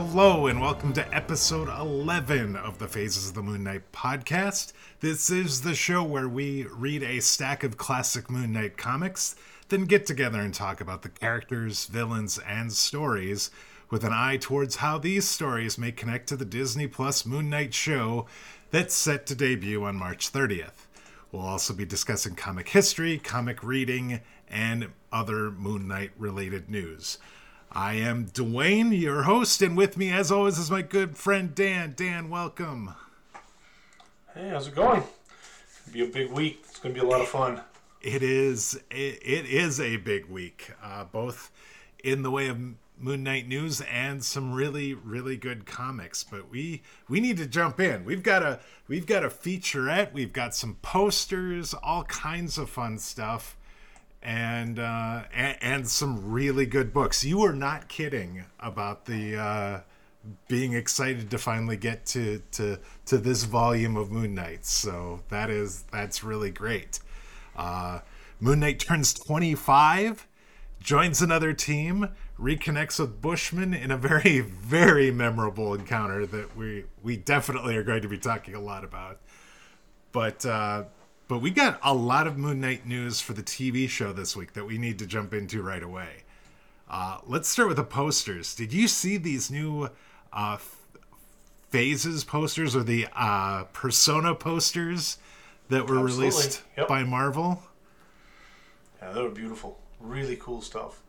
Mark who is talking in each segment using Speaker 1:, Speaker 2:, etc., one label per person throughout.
Speaker 1: Hello, and welcome to episode 11 of the Phases of the Moon Knight podcast. This is the show where we read a stack of classic Moon Knight comics, then get together and talk about the characters, villains, and stories with an eye towards how these stories may connect to the Disney Plus Moon Knight show that's set to debut on March 30th. We'll also be discussing comic history, comic reading, and other Moon Knight related news. I am Dwayne, your host, and with me, as always, is my good friend Dan. Dan, welcome.
Speaker 2: Hey, how's it going? It'll be a big week. It's going to be a lot of fun.
Speaker 1: It is. It, it is a big week, uh, both in the way of Moon Knight news and some really, really good comics. But we we need to jump in. We've got a we've got a featurette. We've got some posters, all kinds of fun stuff and, uh, and and some really good books. You were not kidding about the uh, being excited to finally get to to to this volume of Moon Knight. So that is that's really great. Uh, Moon Knight turns twenty five, joins another team, reconnects with Bushman in a very very memorable encounter that we we definitely are going to be talking a lot about. But uh, but we got a lot of Moon Knight news for the TV show this week that we need to jump into right away. Uh, let's start with the posters. Did you see these new uh, phases posters or the uh, Persona posters that were
Speaker 2: Absolutely.
Speaker 1: released
Speaker 2: Yep.
Speaker 1: by Marvel?
Speaker 2: Yeah, they were beautiful. Really cool stuff.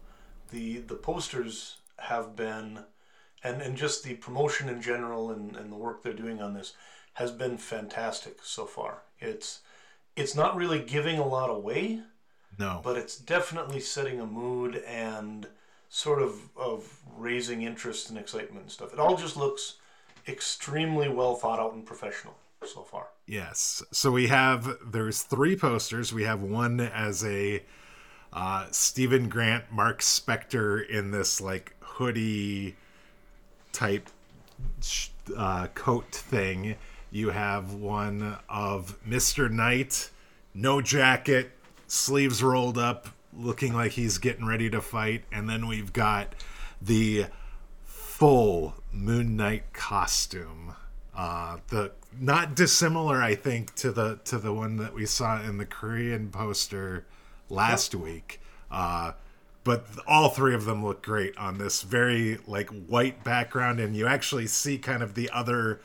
Speaker 2: The the posters have been, and, and just the promotion in general and, and the work they're doing on this has been fantastic so far. It's it's not really giving a lot away,
Speaker 1: No.
Speaker 2: but it's definitely setting a mood and sort of of raising interest and excitement and stuff. It all just looks extremely well thought out and professional so far.
Speaker 1: Yes. So we have there's three posters. We have one as a uh, Stephen Grant, Marc Spector in this like hoodie type uh, coat thing. You have one of Mr. Knight, no jacket, sleeves rolled up, looking like he's getting ready to fight, and then we've got the full Moon Knight costume. Uh, the not dissimilar, I think, to the to the one that we saw in the Korean poster last week. Uh, but all three of them look great on this very like white background, and you actually see kind of the other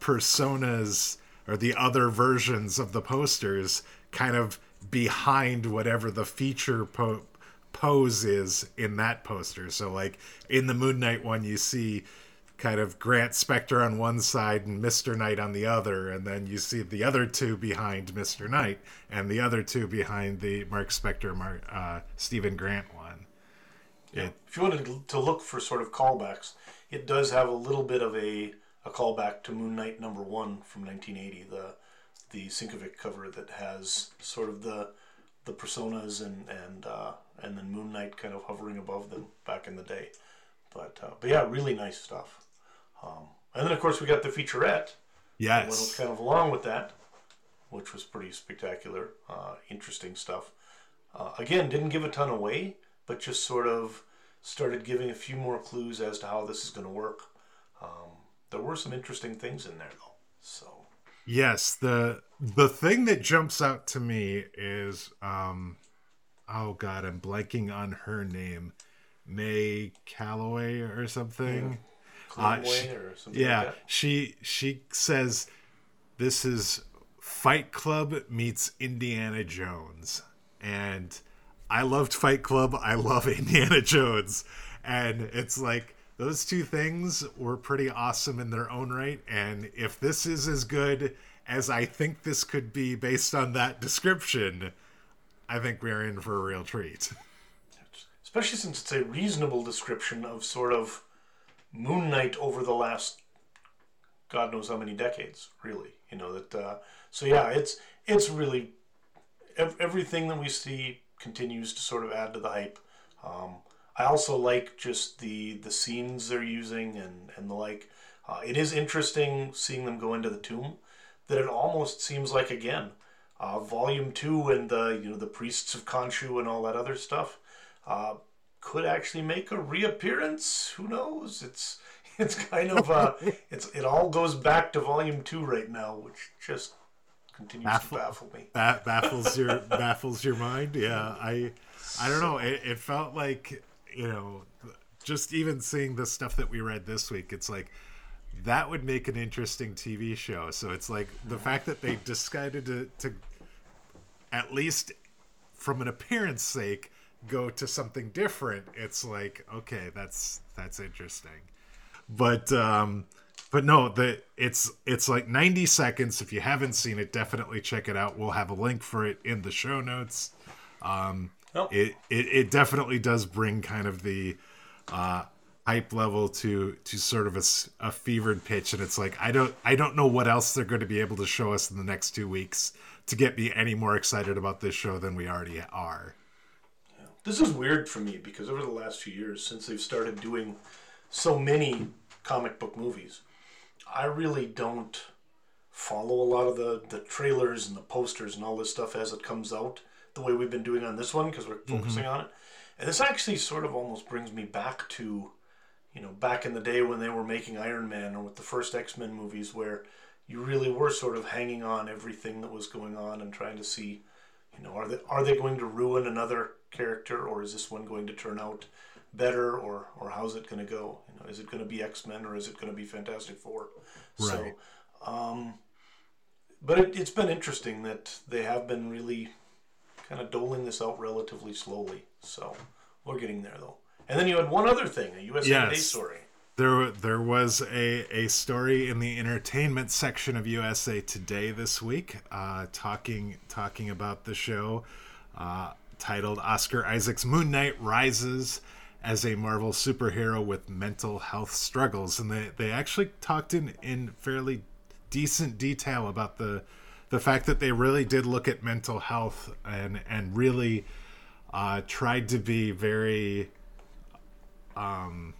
Speaker 1: personas or the other versions of the posters kind of behind whatever the feature po- pose is in that poster. So like in the Moon Knight one, you see kind of Grant Spector on one side and Mr. Knight on the other, and then you see the other two behind Mr. Knight and the other two behind the Marc Spector, Marc, uh, Stephen Grant one.
Speaker 2: Yeah. If you wanted to look for sort of callbacks, it does have a little bit of a, a callback to Moon Knight number one from 1980, the the Sienkiewicz cover that has sort of the the personas and and uh, and then Moon Knight kind of hovering above them back in the day. But uh, but yeah, really nice stuff. Um, and then of course we got the featurette
Speaker 1: Yes.
Speaker 2: kind of along with that, which was pretty spectacular, uh, interesting stuff. Uh, again, didn't give a ton away, but just sort of started giving a few more clues as to how this is going to work. Um, there were some interesting things in there, though. So
Speaker 1: Yes, the the thing that jumps out to me is um oh god, I'm blanking on her name. May Calamawy or something. Uh, she-
Speaker 2: or something
Speaker 1: yeah,
Speaker 2: like
Speaker 1: she she says this is Fight Club meets Indiana Jones. And I loved Fight Club. I love Indiana Jones. And it's like those two things were pretty awesome in their own right. And if this is as good as I think this could be based on that description, I think we're in for a real treat.
Speaker 2: Especially since it's a reasonable description of sort of Moon Knight over the last God knows how many decades, really. You know that. Uh, so yeah, it's it's really ev- everything that we see continues to sort of add to the hype. Um, I also like just the the scenes they're using and and the like. Uh, it is interesting seeing them go into the tomb. That it almost seems like again, uh, Volume Two and the you know the priests of Khonshu and all that other stuff uh, could actually make a reappearance. Who knows? It's it's kind of uh, it's it all goes back to volume two right now, which just continues Baffle, to baffle me.
Speaker 1: That baffles your baffles your mind. Yeah, I I don't know. It, it felt like you know, just even seeing the stuff that we read this week, it's like that would make an interesting TV show. So it's like the fact that they decided to, to at least from an appearance sake go to something different it's like okay that's that's interesting. But um but no the it's it's like 90 seconds. If you haven't seen it definitely check it out. We'll have a link for it in the show notes. Um oh. it, it it definitely does bring kind of the uh hype level to to sort of a, a fevered pitch and it's like i don't i don't know what else they're going to be able to show us in the next two weeks to get me any more excited about this show than we already are
Speaker 2: yeah. this is weird for me because over the last few years since they've started doing so many comic book movies i really don't follow a lot of the the trailers and the posters and all this stuff as it comes out the way we've been doing on this one because we're mm-hmm. focusing mm-hmm. on it and this actually sort of almost brings me back to you know, back in the day when they were making Iron Man or with the first X Men movies, where you really were sort of hanging on everything that was going on and trying to see, you know, are they are they going to ruin another character or is this one going to turn out better or or how's it going to go? You know, is it going to be X Men or is it going to be Fantastic Four? Right. So, um, but it, it's been interesting that they have been really kind of doling this out relatively slowly. So we're getting there though. And then you had one other thing, a USA yes. Today story.
Speaker 1: There, there was a, a story in the entertainment section of USA Today this week, uh, talking talking about the show, uh, titled "Oscar Isaac's Moon Knight Rises as a Marvel Superhero with Mental Health Struggles," and they, they actually talked in, in fairly decent detail about the the fact that they really did look at mental health and and really uh, tried to be very um,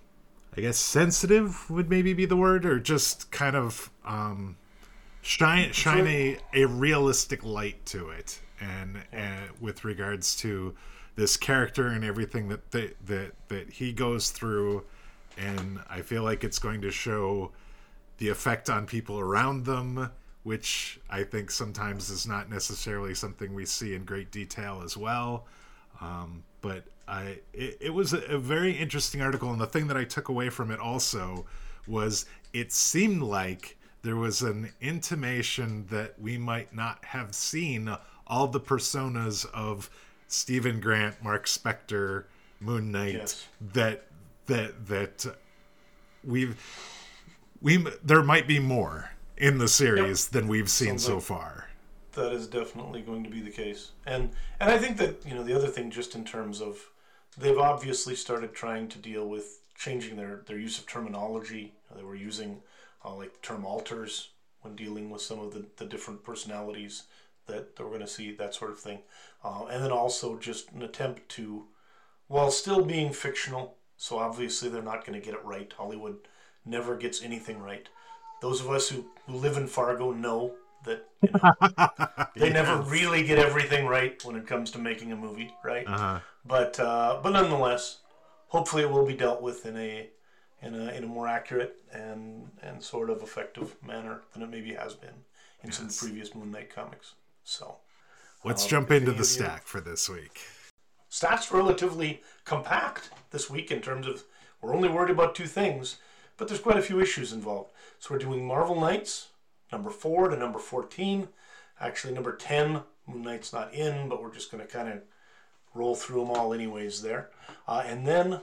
Speaker 1: I guess sensitive would maybe be the word, or just kind of um, shine shine a, a realistic light to it, and, and with regards to this character and everything that that that, that he goes through, and I feel like it's going to show the effect on people around them, which I think sometimes is not necessarily something we see in great detail as well. Um, but I it, it was a, a very interesting article, and the thing that I took away from it also was it seemed like there was an intimation that we might not have seen all the personas of Stephen Grant, Marc Spector, Moon Knight yes. that that that we've we there might be more in the series yep. than we've seen so far
Speaker 2: that is definitely going to be the case. And and I think that you know the other thing, just in terms of, they've obviously started trying to deal with changing their their use of terminology. They were using uh, like the term alters when dealing with some of the, the different personalities that, that we're going to see, that sort of thing. Uh, and then also just an attempt to, while still being fictional, so obviously they're not going to get it right. Hollywood never gets anything right. Those of us who, who live in Fargo know that you know, they yes. never really get everything right when it comes to making a movie, right? Uh-huh. But uh, but nonetheless, hopefully it will be dealt with in a in a in a more accurate and and sort of effective manner than it maybe has been in yes. some previous Moon Knight comics. So
Speaker 1: let's uh, jump into the stack for this week.
Speaker 2: Stack's relatively compact this week in terms of we're only worried about two things, but there's quite a few issues involved. So we're doing Marvel Knights, number 4 to number 14. Actually, number 10, Moon Knight's not in, but we're just going to kind of roll through them all anyways there. Uh, and then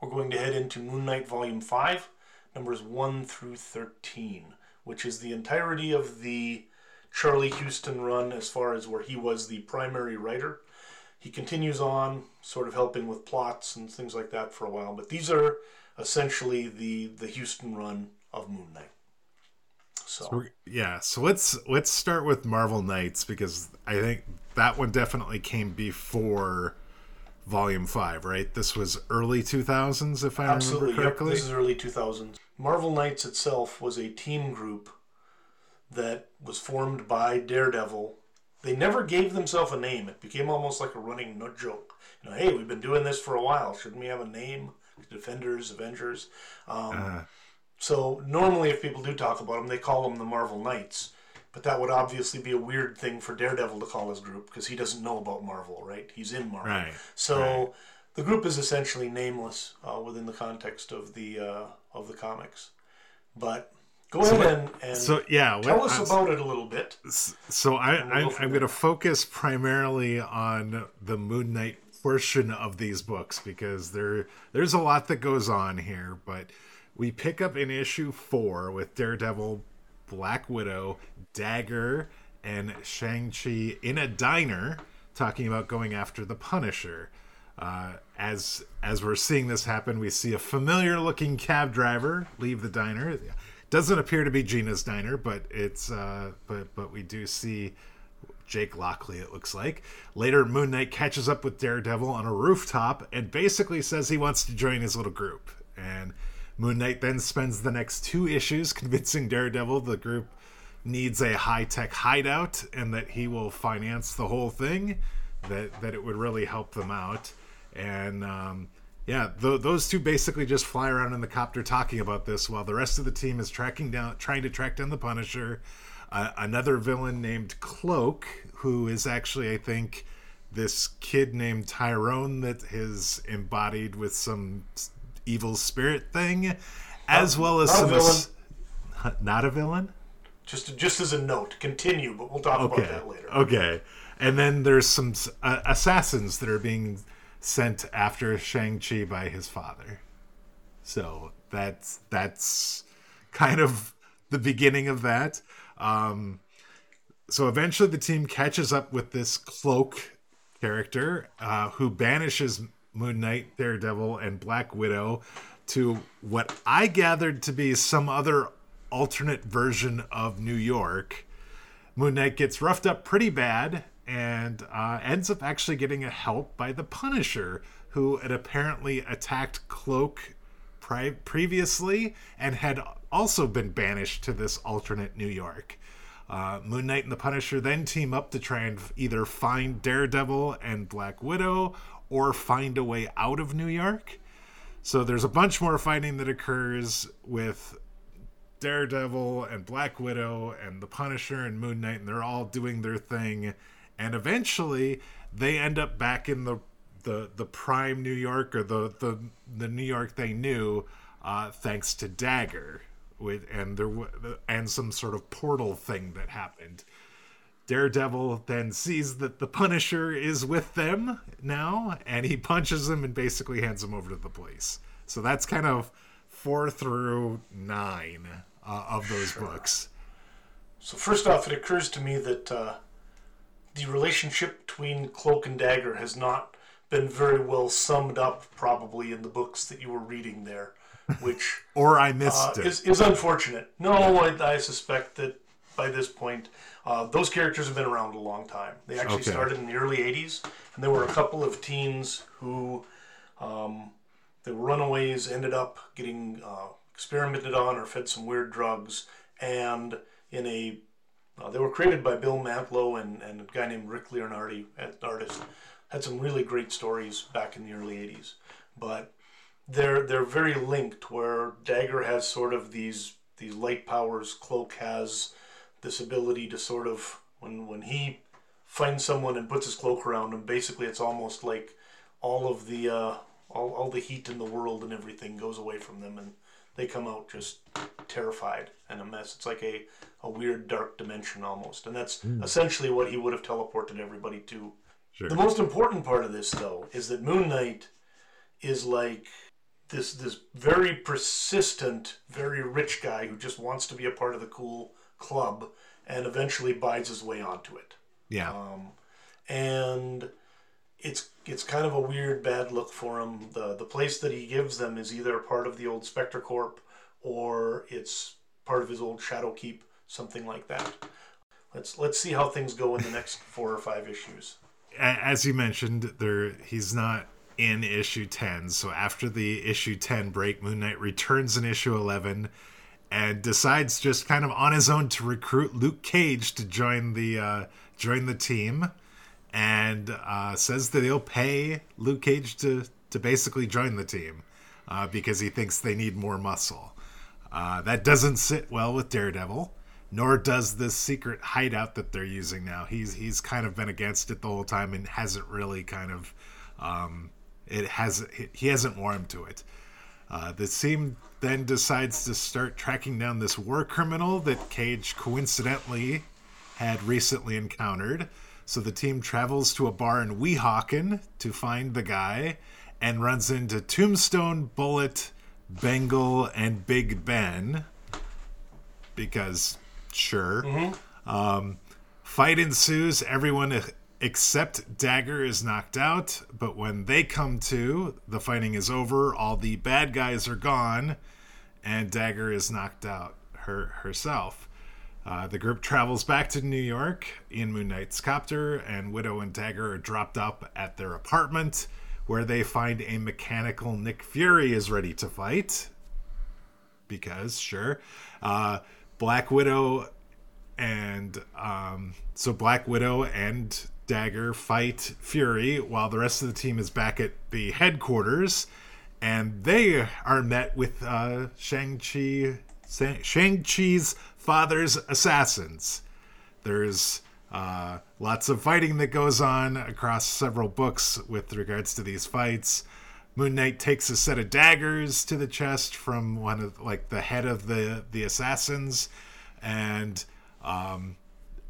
Speaker 2: we're going to head into Moon Knight Volume 5, numbers 1 through 13, which is the entirety of the Charlie Huston run as far as where he was the primary writer. He continues on, sort of helping with plots and things like that for a while, but these are essentially the, the Huston run of Moon Knight. So. so
Speaker 1: yeah, so let's let's start with Marvel Knights because I think that one definitely came before Volume Five, right? This was early two thousands, if I Absolutely, remember correctly.
Speaker 2: Yep, this is early two thousands. Marvel Knights itself was a team group that was formed by Daredevil. They never gave themselves a name. It became almost like a running joke. You know, hey, we've been doing this for a while. Shouldn't we have a name? Defenders, Avengers. Um, uh So normally, if people do talk about them, they call them the Marvel Knights. But that would obviously be a weird thing for Daredevil to call his group because he doesn't know about Marvel, right? He's in Marvel.
Speaker 1: Right.
Speaker 2: So
Speaker 1: right.
Speaker 2: the group is essentially nameless uh, within the context of the uh, of the comics. But go
Speaker 1: So
Speaker 2: ahead
Speaker 1: what-
Speaker 2: and, and
Speaker 1: so yeah,
Speaker 2: tell
Speaker 1: what-
Speaker 2: us
Speaker 1: uh,
Speaker 2: about it a little bit.
Speaker 1: So I,
Speaker 2: I'm,
Speaker 1: I'm going to focus primarily on the Moon Knight portion of these books because there there's a lot that goes on here. But we pick up in issue four with Daredevil, Black Widow, Dagger, and Shang Chi in a diner talking about going after the Punisher. Uh, as as we're seeing this happen, we see a familiar looking cab driver leave the diner. Doesn't appear to be Gina's diner, but it's uh, but but we do see Jake Lockley. It looks like later, Moon Knight catches up with Daredevil on a rooftop and basically says he wants to join his little group. And Moon Knight then spends the next two issues convincing Daredevil the group needs a high tech hideout and that he will finance the whole thing. That that it would really help them out. And um, yeah, th- those two basically just fly around in the copter talking about this while the rest of the team is tracking down, trying to track down the Punisher. Uh, another villain named Cloak, who is actually, I think, this kid named Tyrone that is embodied with some evil spirit thing, as well as
Speaker 2: not
Speaker 1: some. not a villain?
Speaker 2: Just just as a note, continue, but we'll talk
Speaker 1: Okay.
Speaker 2: about that later.
Speaker 1: Okay. And then there's some uh, assassins that are being sent after Shang-Chi by his father. So that's that's kind of the beginning of that. Um, so eventually the team catches up with this cloak character uh, who banishes Moon Knight, Daredevil, and Black Widow to what I gathered to be some other alternate version of New York. Moon Knight gets roughed up pretty bad and uh, ends up actually getting a help by the Punisher, who had apparently attacked Cloak pri- previously and had also been banished to this alternate New York. Uh, Moon Knight and the Punisher then team up to try and either find Daredevil and Black Widow or find a way out of New York. So there's a bunch more fighting that occurs with Daredevil and Black Widow and the Punisher and Moon Knight, and they're all doing their thing. And eventually, they end up back in the the the prime New York or the the the New York they knew, uh, thanks to Dagger, with and there and some sort of portal thing that happened. Daredevil then sees that the Punisher is with them now, and he punches him and basically hands him over to the police. So that's kind of four through nine uh, of those books.
Speaker 2: So first off, it occurs to me that uh, the relationship between Cloak and Dagger has not been very well summed up, probably in the books that you were reading there, which
Speaker 1: Or I
Speaker 2: uh,
Speaker 1: missed it.
Speaker 2: is, is unfortunate. No, I, I suspect that by this point, uh, those characters have been around a long time. They actually
Speaker 1: Okay.
Speaker 2: started in the early '80s, and there were a couple of teens who um, were runaways, ended up getting uh, experimented on or fed some weird drugs, and in a uh, they were created by Bill Mantlo and, and a guy named Rick Leonardi, an artist. Had some really great stories back in the early '80s, but they're they're very linked. Where Dagger has sort of these these light powers, Cloak has this ability to sort of when when he finds someone and puts his cloak around him, basically it's almost like all of the uh, all, all the heat in the world and everything goes away from them and they come out just terrified and a mess. It's like a, a weird dark dimension almost. And that's essentially what he would have teleported everybody to.
Speaker 1: Sure.
Speaker 2: The most important part of this though is that Moon Knight is like this this very persistent, very rich guy who just wants to be a part of the cool club and eventually buys his way onto it
Speaker 1: yeah.
Speaker 2: um, and it's it's kind of a weird bad look for him. the The place that he gives them is either part of the old Spector Corp or it's part of his old Shadow Keep, something like that. Let's let's see how things go in the next four or five issues.
Speaker 1: As you mentioned, there he's not in issue 10. So after the issue 10 break, Moon Knight returns in issue 11 and decides just kind of on his own to recruit Luke Cage to join the uh, join the team, and uh, says that he'll pay Luke Cage to to basically join the team uh, because he thinks they need more muscle. Uh, that doesn't sit well with Daredevil, nor does this secret hideout that they're using now. He's he's kind of been against it the whole time and hasn't really kind of um, it has he hasn't warmed to it. Uh, the team then decides to start tracking down this war criminal that Cage coincidentally had recently encountered. So the team travels to a bar in Weehawken to find the guy and runs into Tombstone, Bullet, Bengal, and Big Ben. Because, sure.
Speaker 2: Mm-hmm.
Speaker 1: Um, fight ensues. Everyone except Dagger is knocked out. But when they come to, the fighting is over. All the bad guys are gone. And Dagger is knocked out her herself. Uh, the group travels back to New York in Moon Knight's copter, and Widow and Dagger are dropped up at their apartment, where they find a mechanical Nick Fury is ready to fight. Because, sure. Uh, Black Widow and. Um, so Black Widow and Dagger fight Fury, while the rest of the team is back at the headquarters, and they are met with uh, Shang-Chi. Shang-Chi's father's assassins. There's uh, lots of fighting that goes on across several books with regards to these fights. Moon Knight takes a set of daggers to the chest from one of like the head of the the assassins, and um,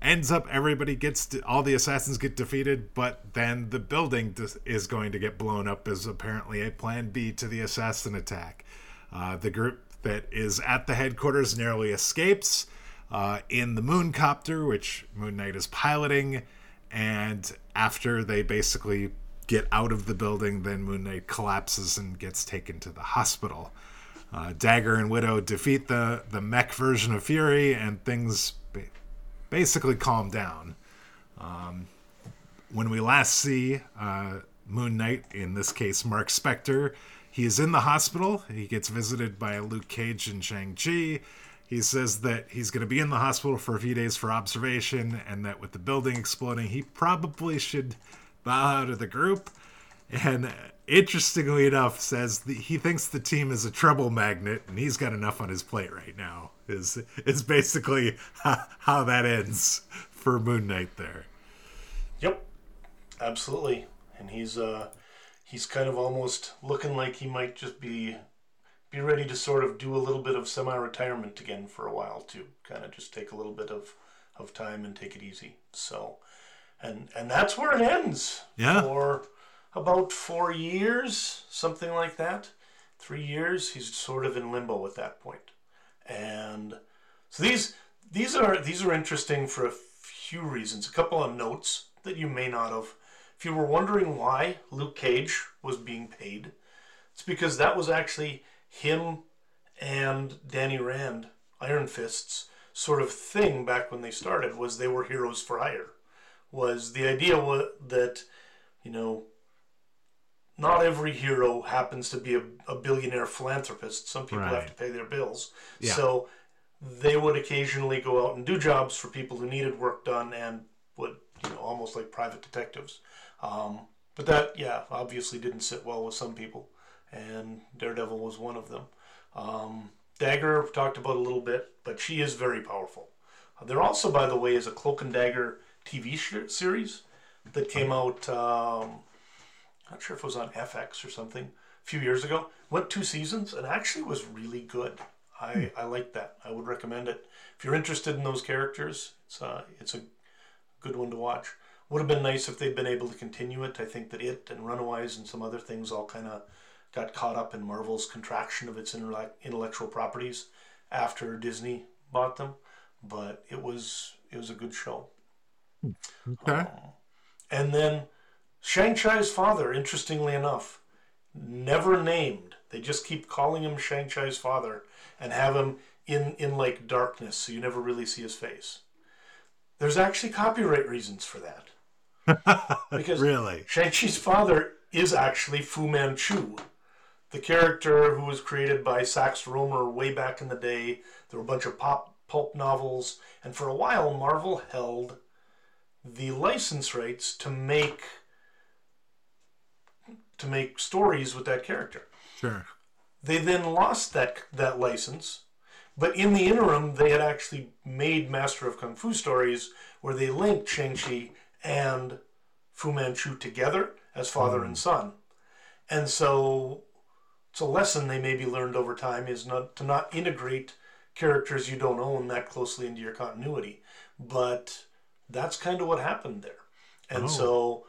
Speaker 1: ends up everybody gets to, all the assassins get defeated, but then the building is going to get blown up as apparently a plan B to the assassin attack. Uh, the group that is at the headquarters narrowly escapes uh, in the moon copter, which Moon Knight is piloting. And after they basically get out of the building, then Moon Knight collapses and gets taken to the hospital. Uh, Dagger and Widow defeat the, the mech version of Fury, and things basically calm down. Um, when we last see uh, Moon Knight, in this case Marc Spector, he is in the hospital. He gets visited by Luke Cage and Shang-Chi. He says that he's going to be in the hospital for a few days for observation, and that with the building exploding, he probably should bow out of the group. And interestingly enough, says he thinks the team is a trouble magnet, and he's got enough on his plate right now. Is is basically how, how that ends for Moon Knight there.
Speaker 2: Yep, absolutely, and he's uh he's kind of almost looking like he might just be be ready to sort of do a little bit of semi-retirement again for a while to kind of just take a little bit of of time and take it easy. So, and and that's where it ends.
Speaker 1: Yeah.
Speaker 2: For about four years, something like that. Three years. He's sort of in limbo at that point, and so these these are these are interesting for a few reasons. A couple of notes that you may not have if you were wondering why Luke Cage was being paid, it's because that was actually him and Danny Rand, Iron Fists, sort of thing back when they started was they were heroes for hire. Was the idea that, you know, not every hero happens to be a, a billionaire philanthropist. Some people right. have to pay their bills. Yeah. So they would occasionally go out and do jobs for people who needed work done and would, you know, almost like private detectives. Um, but that, yeah, obviously didn't sit well with some people, and Daredevil was one of them. Um, Dagger talked about a little bit, but she is very powerful. Uh, there also, by the way, is a Cloak and Dagger TV sh- series that came out. Um, not sure if it was on FX or something a few years ago. Went two seasons and actually was really good. I, hmm. I like that. I would recommend it if you're interested in those characters. It's uh, it's a good one to watch. Would have been nice if they'd been able to continue it. I think that it and Runaways and some other things all kind of got caught up in Marvel's contraction of its intellectual properties after Disney bought them. But it was it was a good show.
Speaker 1: Okay. Um,
Speaker 2: and then Shang-Chi's father, interestingly enough, never named. They just keep calling him Shang-Chi's father and have him in in like darkness, so you never really see his face. There's actually copyright reasons for that.
Speaker 1: because really,
Speaker 2: Shang-Chi's father is actually Fu Manchu, the character who was created by Sax Rohmer way back in the day. There were a bunch of pop pulp novels, and for a while, Marvel held the license rights to make to make stories with that character.
Speaker 1: Sure.
Speaker 2: They then lost that that license, But in the interim, they had actually made Master of Kung Fu stories where they linked Shang-Chi and Fu Manchu together as father and hmm. son. And so it's a lesson they maybe learned over time is not to not integrate characters you don't own that closely into your continuity. But that's kind of what happened there. And
Speaker 1: Oh.
Speaker 2: so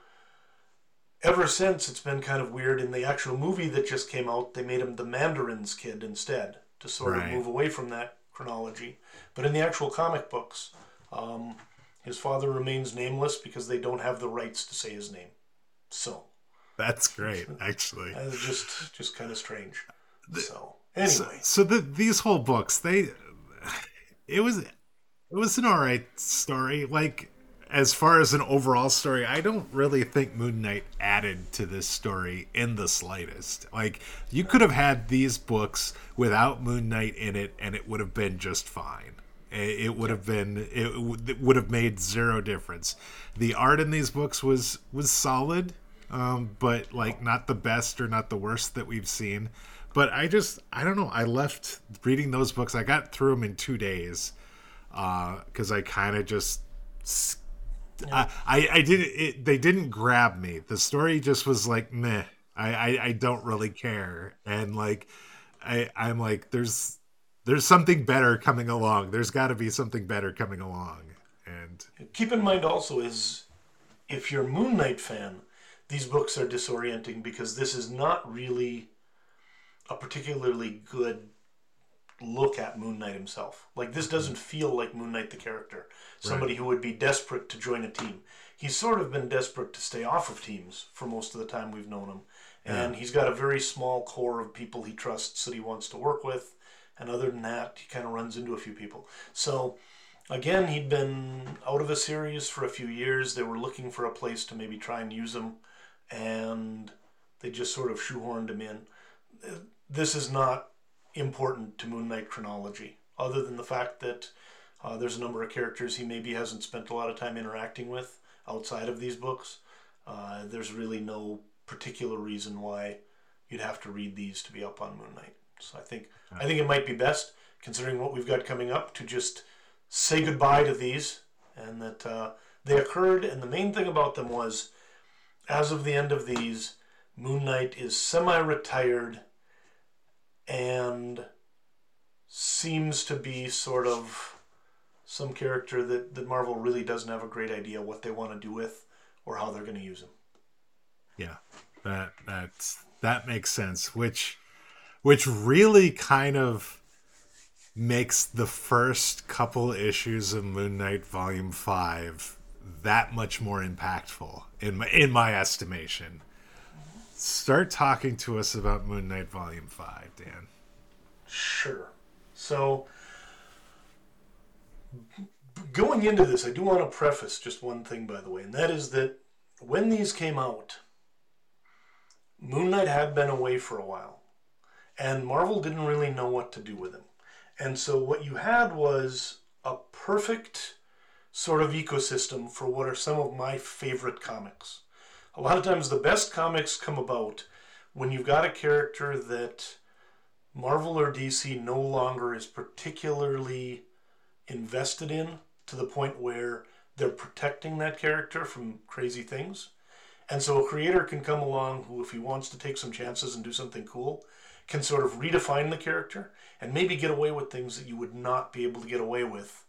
Speaker 2: ever since it's been kind of weird in the actual movie that just came out they made him the mandarin's kid instead to sort
Speaker 1: Right.
Speaker 2: of move away from that chronology but in the actual comic books um, his father remains nameless because they don't have the rights to say his name so
Speaker 1: That's great, actually.
Speaker 2: that's just just kind of strange so
Speaker 1: So,
Speaker 2: anyway
Speaker 1: so the, these whole books, they, it was, it was an all right story. Like as far as an overall story, I don't really think Moon Knight added to this story in the slightest. Like you could have had these books without Moon Knight in it, and it would have been just fine. It would have been it would- have made zero difference. The art in these books was was solid, um, but like not the best or not the worst that we've seen. But I just I don't know. I left reading those books. I got through them in two days because I kind of just I, I I did it. They didn't grab me. The story just was like meh. I I, I don't really care, and like I I'm like there's there's something better coming along. There's got to be something better coming along, and
Speaker 2: keep in mind also is if you're a Moon Knight fan, these books are disorienting because this is not really a particularly good look at Moon Knight himself. Like this doesn't feel like Moon Knight the character, somebody who would be desperate to join a team. He's sort of been desperate to stay off of teams for most of the time we've known him. And he's got a very small core of people he trusts that he wants to work with. And other than that, he kind of runs into a few people. So again, he'd been out of a series for a few years. They were looking for a place to maybe try and use him, and they just sort of shoehorned him in. This is not important to Moon Knight chronology, other than the fact that uh, there's a number of characters he maybe hasn't spent a lot of time interacting with outside of these books. Uh, there's really no particular reason why you'd have to read these to be up on Moon Knight. So I think I think it might be best, considering what we've got coming up, to just say goodbye to these, and that uh, they occurred. And the main thing about them was, as of the end of these, Moon Knight is semi-retired, and seems to be sort of some character that, that Marvel really doesn't have a great idea what they want to do with or how they're going to use him.
Speaker 1: yeah, that that's that makes sense. Which which really kind of makes the first couple issues of Moon Knight Volume Five that much more impactful in my in my estimation. Start talking to us about Moon Knight Volume Five, Dan.
Speaker 2: Sure. So, going into this, I do want to preface just one thing, by the way, and that is that when these came out, Moon Knight had been away for a while, and Marvel didn't really know what to do with him. And so, what you had was a perfect sort of ecosystem for what are some of my favorite comics. A lot of times, the best comics come about when you've got a character that Marvel or DC no longer is particularly invested in to the point where they're protecting that character from crazy things. And so a creator can come along who, if he wants to take some chances and do something cool, can sort of redefine the character and maybe get away with things that you would not be able to get away with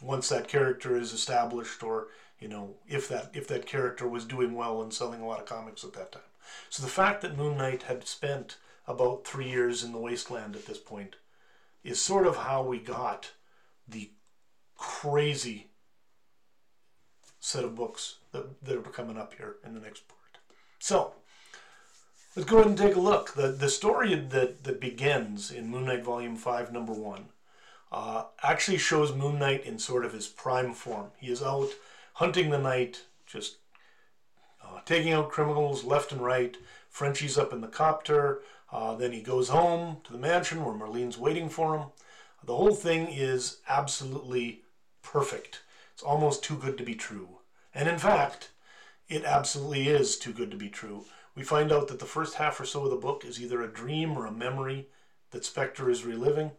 Speaker 2: once that character is established or you know if that if that character was doing well and selling a lot of comics at that time. So the fact that moon knight had spent about three years in the wasteland at this point is sort of how we got the crazy set of books that, that are coming up here in the next part. So let's go ahead and take a look. The, the story that, that begins in moon knight volume 5 number 1 uh, actually shows Moon Knight in sort of his prime form. He is out hunting the night, just uh, taking out criminals left and right. Frenchie's up in the copter. Uh, then he goes home to the mansion where Marlene's waiting for him. The whole thing is absolutely perfect. It's almost too good to be true. And in fact, it absolutely is too good to be true. We find out that the first half or so of the book is either a dream or a memory that Spector is reliving.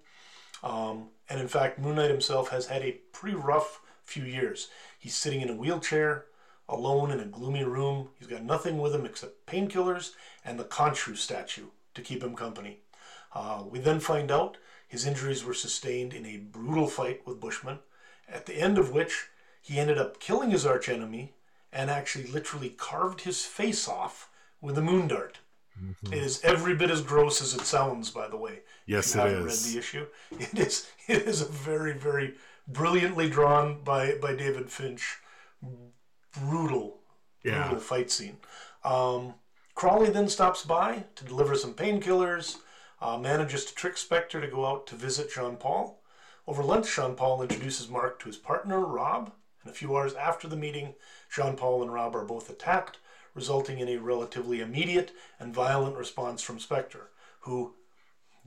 Speaker 2: Um, and in fact, Moon Knight himself has had a pretty rough few years. He's sitting in a wheelchair, alone in a gloomy room. He's got nothing with him except painkillers and the Khonshu statue to keep him company. Uh, we then find out his injuries were sustained in a brutal fight with Bushman, at the end of which he ended up killing his archenemy and actually literally carved his face off with a moon dart. Mm-hmm. It is every bit as gross as it sounds, by the way.
Speaker 1: Yes, it is.
Speaker 2: Read the issue. It is. It is a very, very brilliantly drawn by by David Finch, brutal, yeah. brutal fight scene. Um, Crawley then stops by to deliver some painkillers. Uh, manages to trick Spector to go out to visit Jean Paul. Over lunch, Jean Paul introduces Marc to his partner, Rob, and a few hours after the meeting, Jean Paul and Rob are both attacked, resulting in a relatively immediate and violent response from Spector, who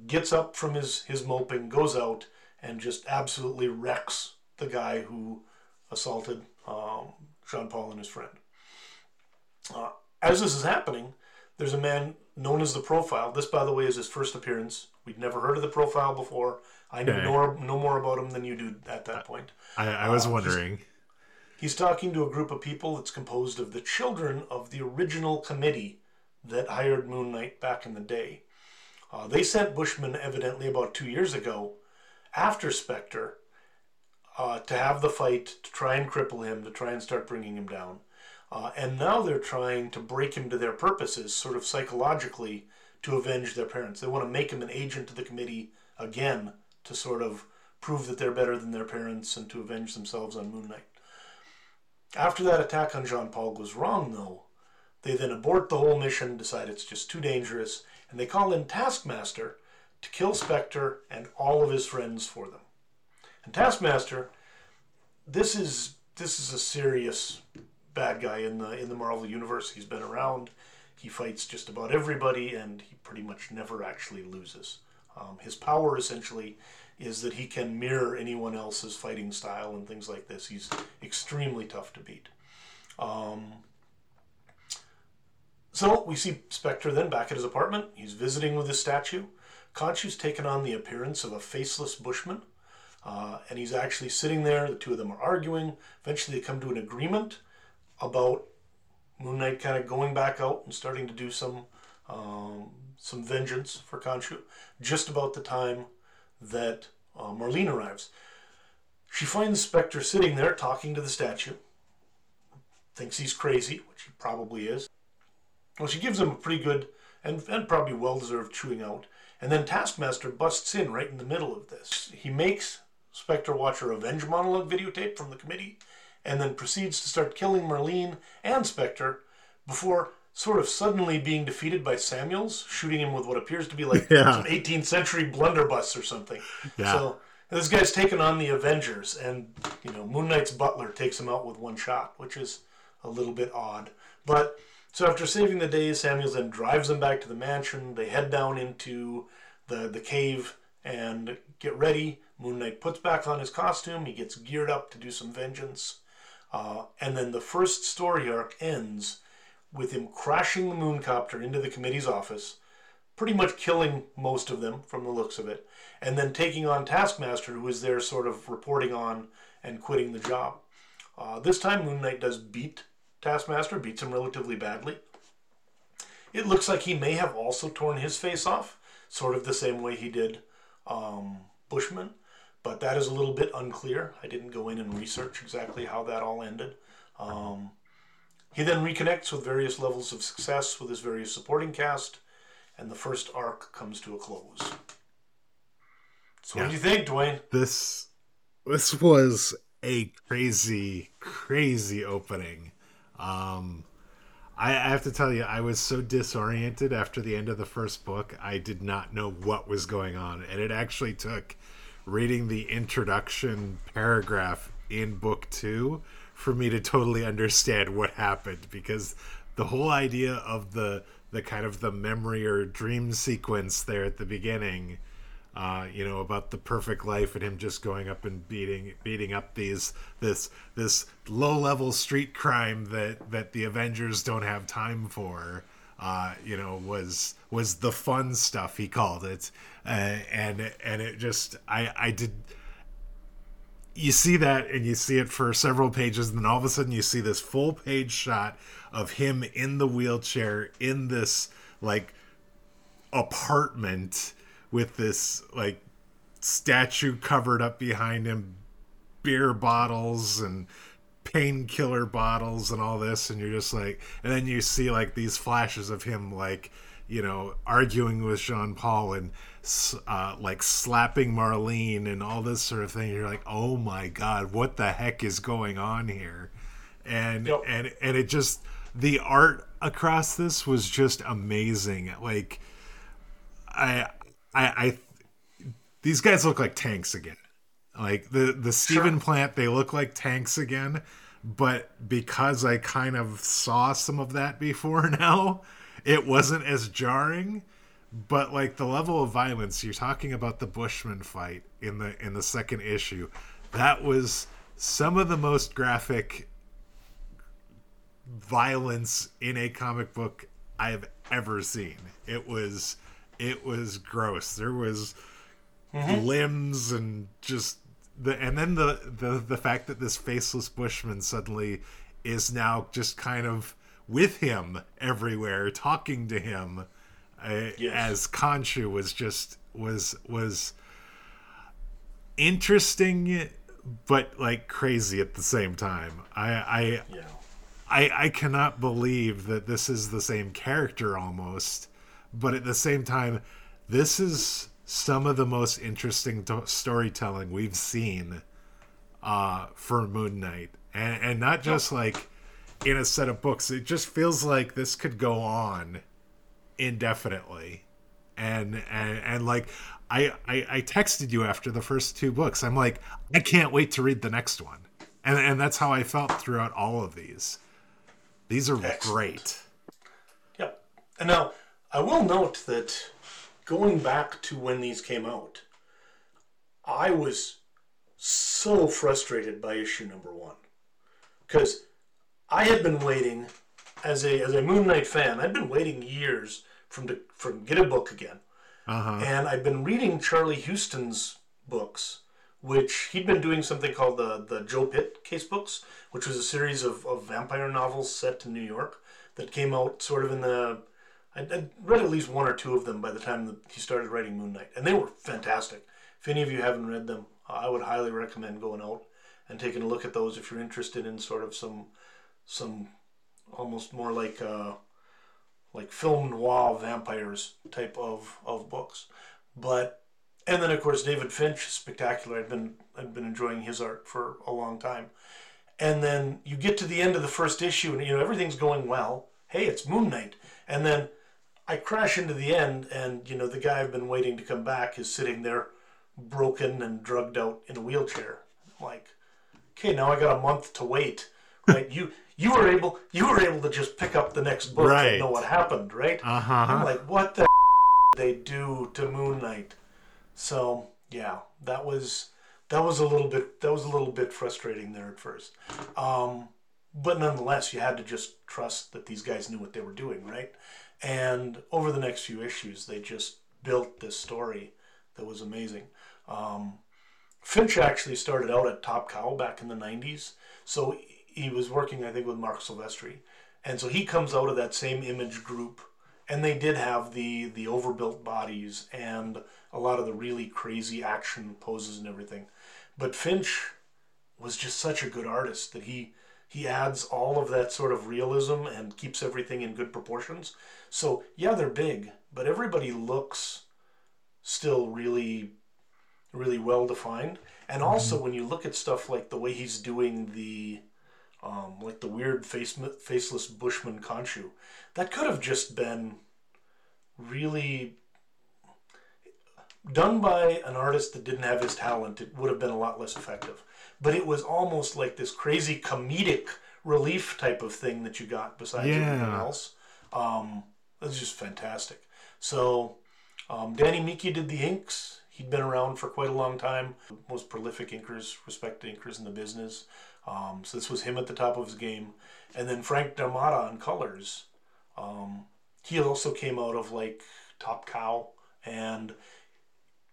Speaker 2: gets up from his, his moping, goes out, and just absolutely wrecks the guy who assaulted um, Jean Paul and his friend. Uh, as this is happening, there's a man known as the Profile. This, by the way, is his first appearance. We'd never heard of the Profile before. I know, okay. more, know more about him than you do at that point.
Speaker 1: I, I was uh, wondering.
Speaker 2: He's talking to a group of people that's composed of the children of the original committee that hired Moon Knight back in the day. Uh, they sent Bushman evidently about two years ago after Spector uh, to have the fight, to try and cripple him, to try and start bringing him down. Uh, and now they're trying to break him to their purposes, sort of psychologically, to avenge their parents. They want to make him an agent to the committee again to sort of prove that they're better than their parents and to avenge themselves on Moon Knight. After that attack on Jean Paul goes wrong, though, they then abort the whole mission, decide it's just too dangerous, and they call in Taskmaster to kill Spector and all of his friends for them. And Taskmaster, this is this is a serious bad guy in the in the Marvel universe. He's been around. He fights just about everybody, and he pretty much never actually loses. Um, his power essentially is that he can mirror anyone else's fighting style and things like this. He's extremely tough to beat. Um, so we see Spector then back at his apartment. He's visiting with his statue. Khonshu's taken on the appearance of a faceless bushman. Uh, and he's actually sitting there. The two of them are arguing. Eventually, they come to an agreement about Moon Knight kind of going back out and starting to do some um, some vengeance for Khonshu. Just about the time that uh, Marlene arrives. She finds Spector sitting there talking to the statue. Thinks he's crazy, which he probably is. Well, she gives him a pretty good and, and probably well deserved chewing out. And then Taskmaster busts in right in the middle of this. He makes Spector watch a revenge monologue videotape from the committee and then proceeds to start killing Marlene and Spector before sort of suddenly being defeated by Samuels, shooting him with what appears to be like yeah. some 18th century blunderbuss or something. Yeah. So this guy's taken on the Avengers, and you know Moon Knight's butler takes him out with one shot, which is a little bit odd. But so after saving the day, Samuels then drives them back to the mansion. They head down into the the cave and get ready. Moon Knight puts back on his costume. He gets geared up to do some vengeance. Uh, and then the first story arc ends with him crashing the mooncopter into the committee's office, pretty much killing most of them from the looks of it, and then taking on Taskmaster, who is there sort of reporting on and quitting the job. Uh, this time, Moon Knight does beat Taskmaster, beats him relatively badly. It looks like he may have also torn his face off, sort of the same way he did um, Bushman, but that is a little bit unclear. I didn't go in and research exactly how that all ended. Um, he then reconnects with various levels of success with his various supporting cast, and the first arc comes to a close. So, yeah. what do you think, Dwayne?
Speaker 1: This this was a crazy, crazy opening. Um, I, I have to tell you, I was so disoriented after the end of the first book. I did not know what was going on, and it actually took reading the introduction paragraph in book two for me to totally understand what happened because the whole idea of the the kind of the memory or dream sequence there at the beginning uh, you know about the perfect life and him just going up and beating beating up these this this low level street crime that that the Avengers don't have time for uh, you know, was was the fun stuff he called it, uh, and and it just I I did. You see that, and you see it for several pages, and then all of a sudden you see this full page shot of him in the wheelchair in this like apartment with this like statue covered up behind him, beer bottles and painkiller bottles and all this and you're just like and then you see like these flashes of him like you know arguing with jean paul and uh, like slapping marlene and all this sort of thing. You're like oh my god what the heck is going on here? And yep. and and it just the art across this was just amazing. Like i i i these guys look like tanks again like the the Steven sure. Platt, they look like tanks again, but because I kind of saw some of that before now, it wasn't as jarring. But like the level of violence, you're talking about the Bushman fight in the in the second issue. That was some of the most graphic violence in a comic book I've ever seen. It was it was gross. There was mm-hmm. limbs and just the and then the the the fact that this faceless bushman suddenly is now just kind of with him everywhere talking to him uh, yes. as Khonshu was just was was interesting but like crazy at the same time i i yeah. i i cannot believe that this is the same character almost but at the same time this is some of the most interesting to- storytelling we've seen uh, for Moon Knight, and and not just like in a set of books. It just feels like this could go on indefinitely, and and and like I, I I texted you after the first two books. I'm like I can't wait to read the next one, and and that's how I felt throughout all of these. These are Excellent. great.
Speaker 2: Yep, and now I will note that going back to when these came out, I was so frustrated by issue number one because I had been waiting as a as a Moon Knight fan. I'd been waiting years from to from get a book again, uh-huh. and I'd been reading Charlie Huston's books, which he'd been doing something called the the Joe Pitt case books, which was a series of, of vampire novels set in New York that came out sort of in the I, I read at least one or two of them by the time that he started writing Moon Knight, and they were fantastic. If any of you haven't read them, I would highly recommend going out and taking a look at those if you're interested in sort of some some almost more like uh, like film noir vampires type of, of books. But and then of course David Finch, spectacular. I've been I've been enjoying his art for a long time. And then you get to the end of the first issue and you know everything's going well. Hey, it's Moon Knight. And then I crash into the end, and you know the guy I've been waiting to come back is sitting there, broken and drugged out in a wheelchair. I'm like, okay, now I got a month to wait. Right? you you were able you were able to just pick up the next book right. and know what happened, right? Uh-huh. I'm like, what the did they do to Moon Knight? So yeah, that was that was a little bit that was a little bit frustrating there at first. Um, but nonetheless, you had to just trust that these guys knew what they were doing, right? And over the next few issues, they just built this story that was amazing. Um, Finch actually started out at Top Cow back in the 90s. So he was working, I think, with Marc Silvestri. And so he comes out of that same image group. And they did have the, the overbuilt bodies and a lot of the really crazy action poses and everything. But Finch was just such a good artist that he he adds all of that sort of realism and keeps everything in good proportions. So, yeah, they're big, but everybody looks still really, really well defined. And mm-hmm. also, when you look at stuff like the way he's doing the, um, like the weird face, faceless Bushman Khonshu, that could have just been really done by an artist that didn't have his talent. It would have been a lot less effective but it was almost like this crazy comedic relief type of thing that you got besides yeah. everything else. Um, it was just fantastic. So um, Danny Miki did the inks. He'd been around for quite a long time. Most prolific inkers, respected inkers in the business. Um, so this was him at the top of his game. And then Frank D'Armata on colors. Um, he also came out of like Top Cow. And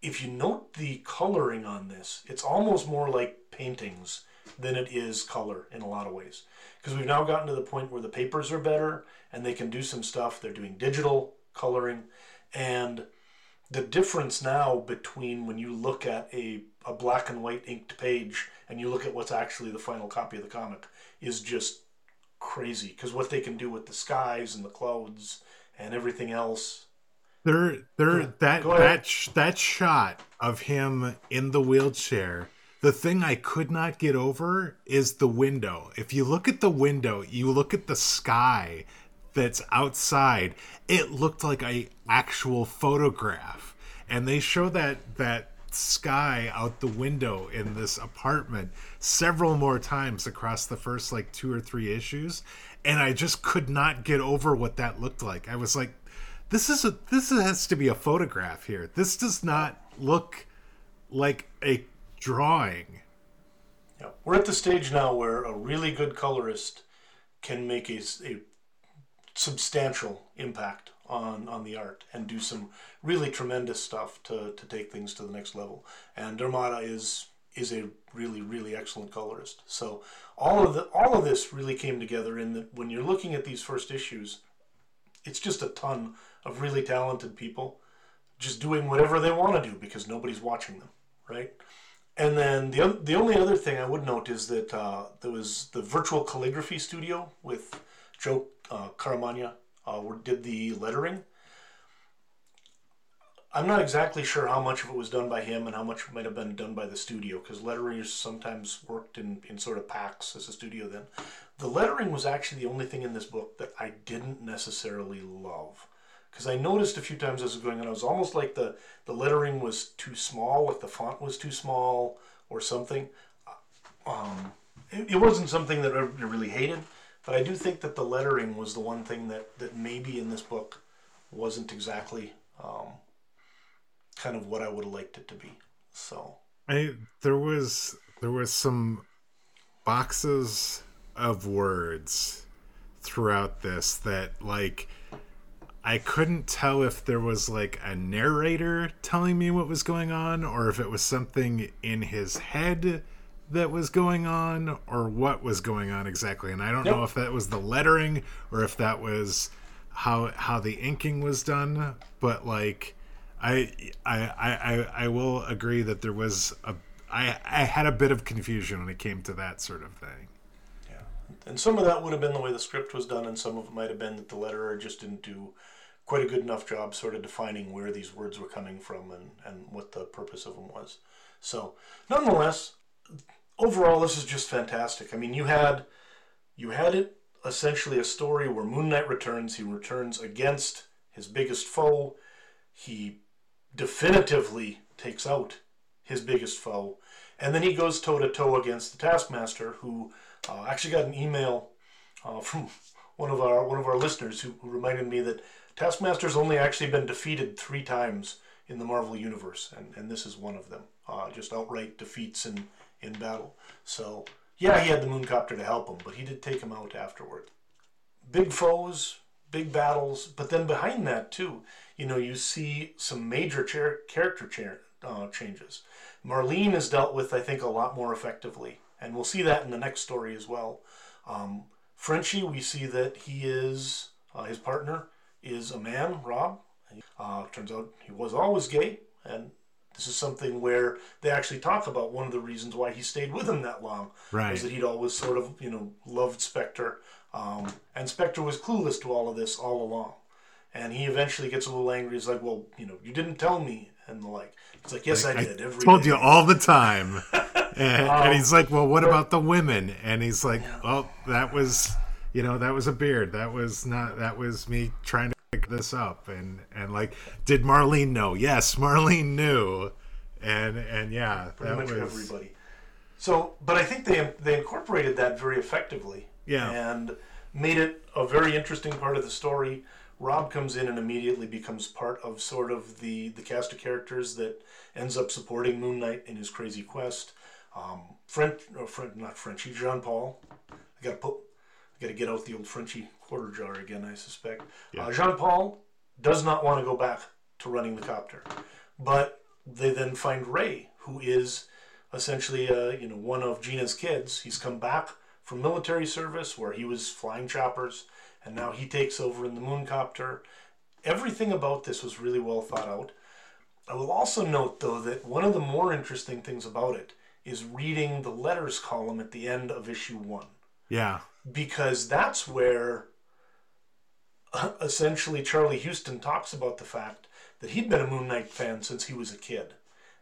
Speaker 2: if you note the coloring on this, it's almost more like paintings than it is color in a lot of ways. Because we've now gotten to the point where the papers are better and they can do some stuff. They're doing digital coloring. And the difference now between when you look at a, a black and white inked page and you look at what's actually the final copy of the comic is just crazy because what they can do with the skies and the clouds and everything else
Speaker 1: there there
Speaker 2: Yeah,
Speaker 1: that that sh- that shot of him in the wheelchair the thing i could not get over is the window. If you look at the window you look at the sky that's outside it looked like a actual photograph. And they show that that sky out the window in this apartment several more times across the first like two or three issues. And i just could not get over what that looked like. I was like this is a this has to be a photograph here this does not look like a drawing
Speaker 2: Yeah, we're at the stage now where a really good colorist can make a substantial impact on, on the art and do some really tremendous stuff to, to take things to the next level. And D'Armata is is a really really excellent colorist. So all of the all of this really came together in that when you're looking at these first issues, it's just a ton of really talented people just doing whatever they want to do because nobody's watching them, right? And then the the only other thing I would note is that uh, there was the virtual calligraphy studio with Joe uh, Caramagna uh, did the lettering. I'm not exactly sure how much of it was done by him and how much might have been done by the studio because letterers sometimes worked in, in sort of packs as a studio then. The lettering was actually the only thing in this book that I didn't necessarily love because I noticed a few times as it was going on, it was almost like the, the lettering was too small, like the font was too small or something. Um, it, it wasn't something that I really hated, but I do think that the lettering was the one thing that, that maybe in this book wasn't exactly um, kind of what I would have liked it to be. So,
Speaker 1: I there was there was some boxes of words throughout this that like I couldn't tell if there was like a narrator telling me what was going on or if it was something in his head that was going on or what was going on exactly and I don't know if that was the lettering or if that was how how the inking was done but like I I I I, I will agree that there was a I I had a bit of confusion when it came to that sort of thing.
Speaker 2: yeah. And some of that would have been the way the script was done, and some of it might have been that the letterer just didn't do quite a good enough job sort of defining where these words were coming from and, and what the purpose of them was. So, nonetheless, overall, this is just fantastic. I mean, you had you had it essentially a story where Moon Knight returns. He returns against his biggest foe. He definitively takes out his biggest foe, and then he goes toe to toe against the Taskmaster, who uh, actually got an email uh, from one of our one of our listeners who, who reminded me that Taskmaster's only actually been defeated three times in the Marvel universe, and, and this is one of them. Uh, just outright defeats in in battle. So yeah, he had the Mooncopter to help him, but he did take him out afterward. Big foes, big battles, but then behind that too, you know, you see some major char- character cha- uh, changes. Marlene is dealt with, I think, a lot more effectively, and we'll see that in the next story as well. Um, Frenchie, we see that he is uh, his partner is a man, Rob. Uh, turns out he was always gay, and this is something where they actually talk about one of the reasons why he stayed with him that long
Speaker 1: Right.
Speaker 2: was that he'd always sort of you know loved Spector, um, and Spector was clueless to all of this all along. And he eventually gets a little angry. He's like, "Well, you know, you didn't tell me," and the like. He's like, "Yes, I,
Speaker 1: I
Speaker 2: did. Every
Speaker 1: told
Speaker 2: day."
Speaker 1: you all the time. and,
Speaker 2: Um,
Speaker 1: and he's like, "Well, what about the women?" And he's like, "Well, that was, you know, that was a beard. That was not. That was me trying to pick this up." And and like, did Marlene know? Yes, Marlene knew. And and yeah,
Speaker 2: pretty much
Speaker 1: was
Speaker 2: everybody. So, but I think they they incorporated that very effectively.
Speaker 1: Yeah.
Speaker 2: And made it a very interesting part of the story. Rob comes in and immediately becomes part of sort of the the cast of characters that ends up supporting Moon Knight in his crazy quest. Um, French, or French, not Frenchie, Jean Paul. I gotta put Got to get out the old Frenchy quarter jar again, I suspect. Yeah. Uh, Jean Paul does not want to go back to running the copter, but they then find Ray, who is essentially uh, you know one of Gena's kids. He's come back from military service where he was flying choppers, and now he takes over in the mooncopter. Everything about this was really well thought out. I will also note, though, that one of the more interesting things about it is reading the letters column at the end of issue one.
Speaker 1: Yeah.
Speaker 2: Because that's where essentially Charlie Huston talks about the fact that he'd been a Moon Knight fan since he was a kid.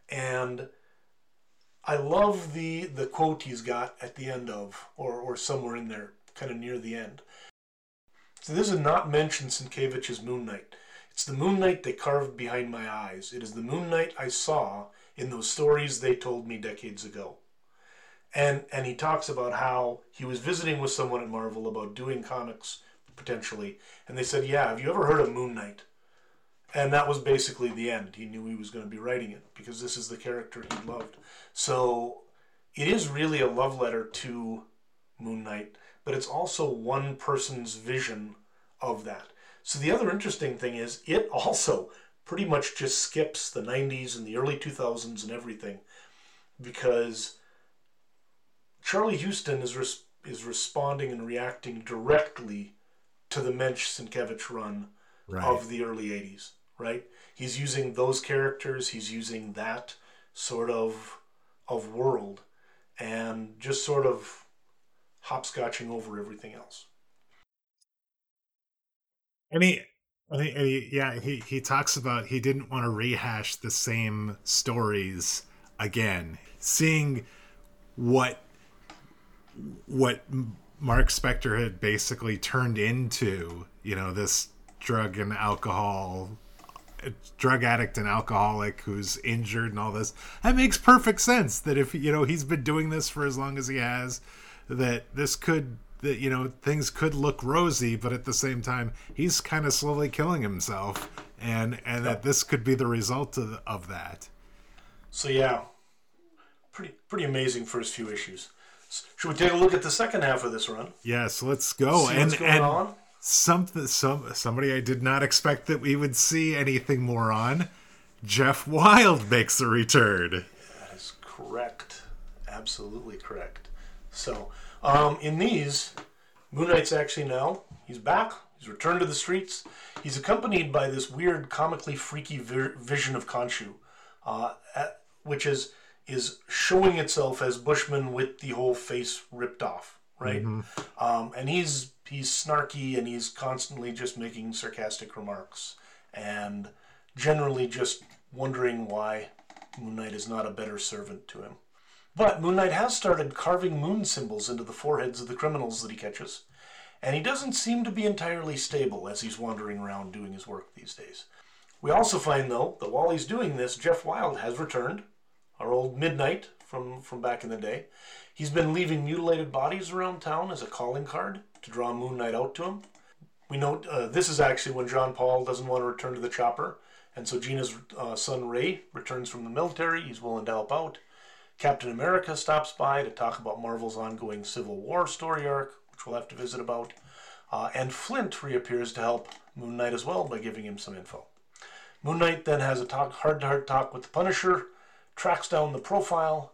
Speaker 2: And I love the the quote he's got at the end of, or, or somewhere in there, kind of near the end. So this is not mentioned Sienkiewicz's Moon Knight. It's the Moon Knight they carved behind my eyes. It is the Moon Knight I saw in those stories they told me decades ago. And and he talks about how he was visiting with someone at Marvel about doing comics potentially, and they said, "Yeah, have you ever heard of Moon Knight?" And that was basically the end. He knew he was going to be writing it because this is the character he loved. So it is really a love letter to Moon Knight, but it's also one person's vision of that. So the other interesting thing is it also pretty much just skips the 90s and the early 2000s and everything because Charlie Huston is res- is responding and reacting directly to the Moench Sienkiewicz run right. of the early 80s, right? He's using those characters, he's using that sort of of world and just sort of hopscotching over everything else.
Speaker 1: And he, and he, yeah, he, he talks about he didn't want to rehash the same stories again. Seeing what what Marc Spector had basically turned into, you know, this drug and alcohol drug addict and alcoholic who's injured and all this. That makes perfect sense that if you know he's been doing this for as long as he has that this could that you know things could look rosy but at the same time he's kind of slowly killing himself and and that this could be the result of, of that.
Speaker 2: So yeah. Pretty pretty amazing first few issues should we take a look at the second half of this run?
Speaker 1: Yes let's go.
Speaker 2: See and and on?
Speaker 1: something some somebody i did not expect that we would see anything more on. Jeff Wilde makes a return.
Speaker 2: That is correct. Absolutely correct. So um, in these, Moon Knight's actually now, he's back, he's returned to the streets. He's accompanied by this weird, comically freaky vision of Khonshu, uh, at, which is is showing itself as Bushman with the whole face ripped off, right? Mm-hmm. Um, and he's he's snarky and he's constantly just making sarcastic remarks and generally just wondering why Moon Knight is not a better servant to him. But Moon Knight has started carving moon symbols into the foreheads of the criminals that he catches, and he doesn't seem to be entirely stable as he's wandering around doing his work these days. We also find, though, that while he's doing this, Jeff Wilde has returned, our old Midnight from, from back in the day. He's been leaving mutilated bodies around town as a calling card to draw Moon Knight out to him. We note uh, this is actually when John Paul doesn't want to return to the chopper, and so Gena's uh, son Ray returns from the military. He's willing to help out. Captain America stops by to talk about Marvel's ongoing Civil War story arc, which we'll have to visit about. Uh, and Flint reappears to help Moon Knight as well by giving him some info. Moon Knight then has a talk, heart-to-heart talk with the Punisher, tracks down the profile,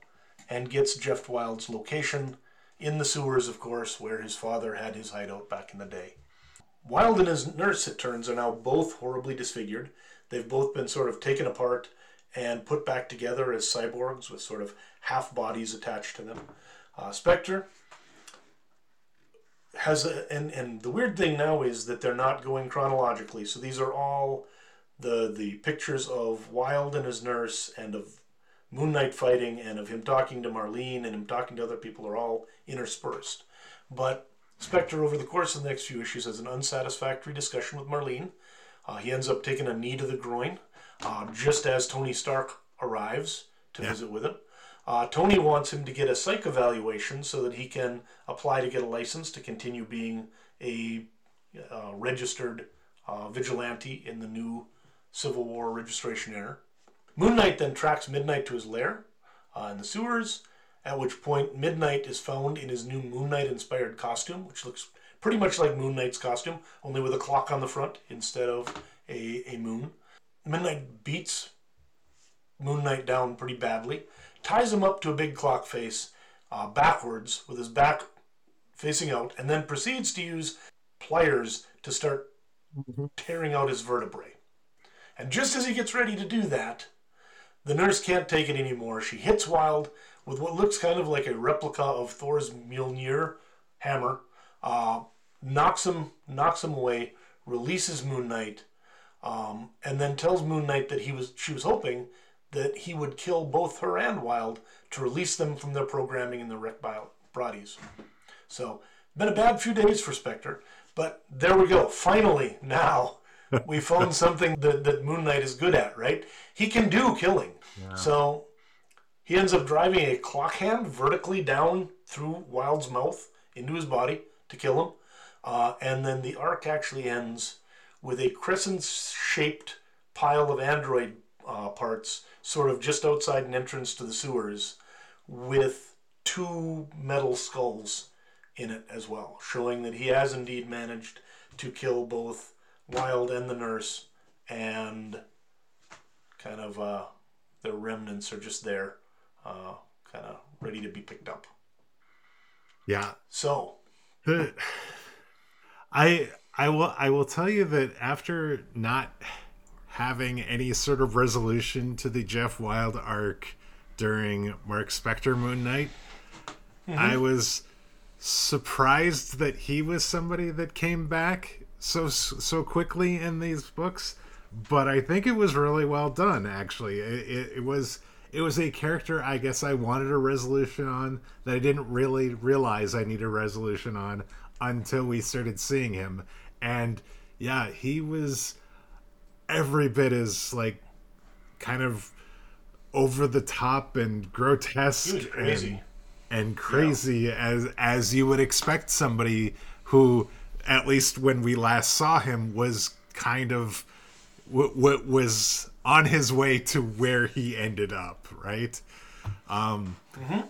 Speaker 2: and gets Jeff Wilde's location in the sewers, of course, where his father had his hideout back in the day. Wilde and his nurse, it turns, are now both horribly disfigured. They've both been sort of taken apart and put back together as cyborgs with sort of half bodies attached to them. Uh, Spector has a, and and the weird thing now is that they're not going chronologically. So these are all the the pictures of Wilde and his nurse and of Moon Knight fighting and of him talking to Marlene and him talking to other people are all interspersed. But Spector, over the course of the next few issues, has an unsatisfactory discussion with Marlene. Uh, he ends up taking a knee to the groin uh, just as Tony Stark arrives to yeah. visit with him. Uh, Tony wants him to get a psych evaluation so that he can apply to get a license to continue being a uh, registered uh, vigilante in the new Civil War registration era. Moon Knight then tracks Midnight to his lair uh, in the sewers, at which point Midnight is found in his new Moon Knight inspired costume, which looks pretty much like Moon Knight's costume, only with a clock on the front instead of a, a moon. Midnight beats Moon Knight down pretty badly, ties him up to a big clock face uh, backwards with his back facing out, and then proceeds to use pliers to start tearing out his vertebrae. And just as he gets ready to do that, the nurse can't take it anymore. She hits Wilde with what looks kind of like a replica of Thor's Mjolnir hammer, uh, knocks him knocks him away, releases Moon Knight, um, and then tells Moon Knight that he was she was hoping that he would kill both her and Wilde to release them from their programming in the wreck bodies. So, been a bad few days for Spector, but there we go. Finally, now we found something that, that Moon Knight is good at, right? He can do killing. Yeah. So, he ends up driving a clock hand vertically down through Wilde's mouth into his body to kill him. Uh, and then the arc actually ends with a crescent shaped pile of android uh, parts, sort of just outside an entrance to the sewers, with two metal skulls in it as well, showing that he has indeed managed to kill both Wilde and the nurse, and kind of uh, their remnants are just there, uh, kind of ready to be picked up.
Speaker 1: Yeah.
Speaker 2: So,
Speaker 1: I I will I will tell you that after not having any sort of resolution to the Jeff Wilde arc during Marc Spector Moon Knight, mm-hmm. I was surprised that he was somebody that came back so so quickly in these books. But I think it was really well done. Actually, it, it, it was it was a character I guess I wanted a resolution on that I didn't really realize I need a resolution on until we started seeing him. And yeah, he was every bit as like kind of over the top and grotesque and, and crazy yeah. as as you would expect somebody who at least when we last saw him was kind of what w- was on his way to where he ended up right? Um mm-hmm.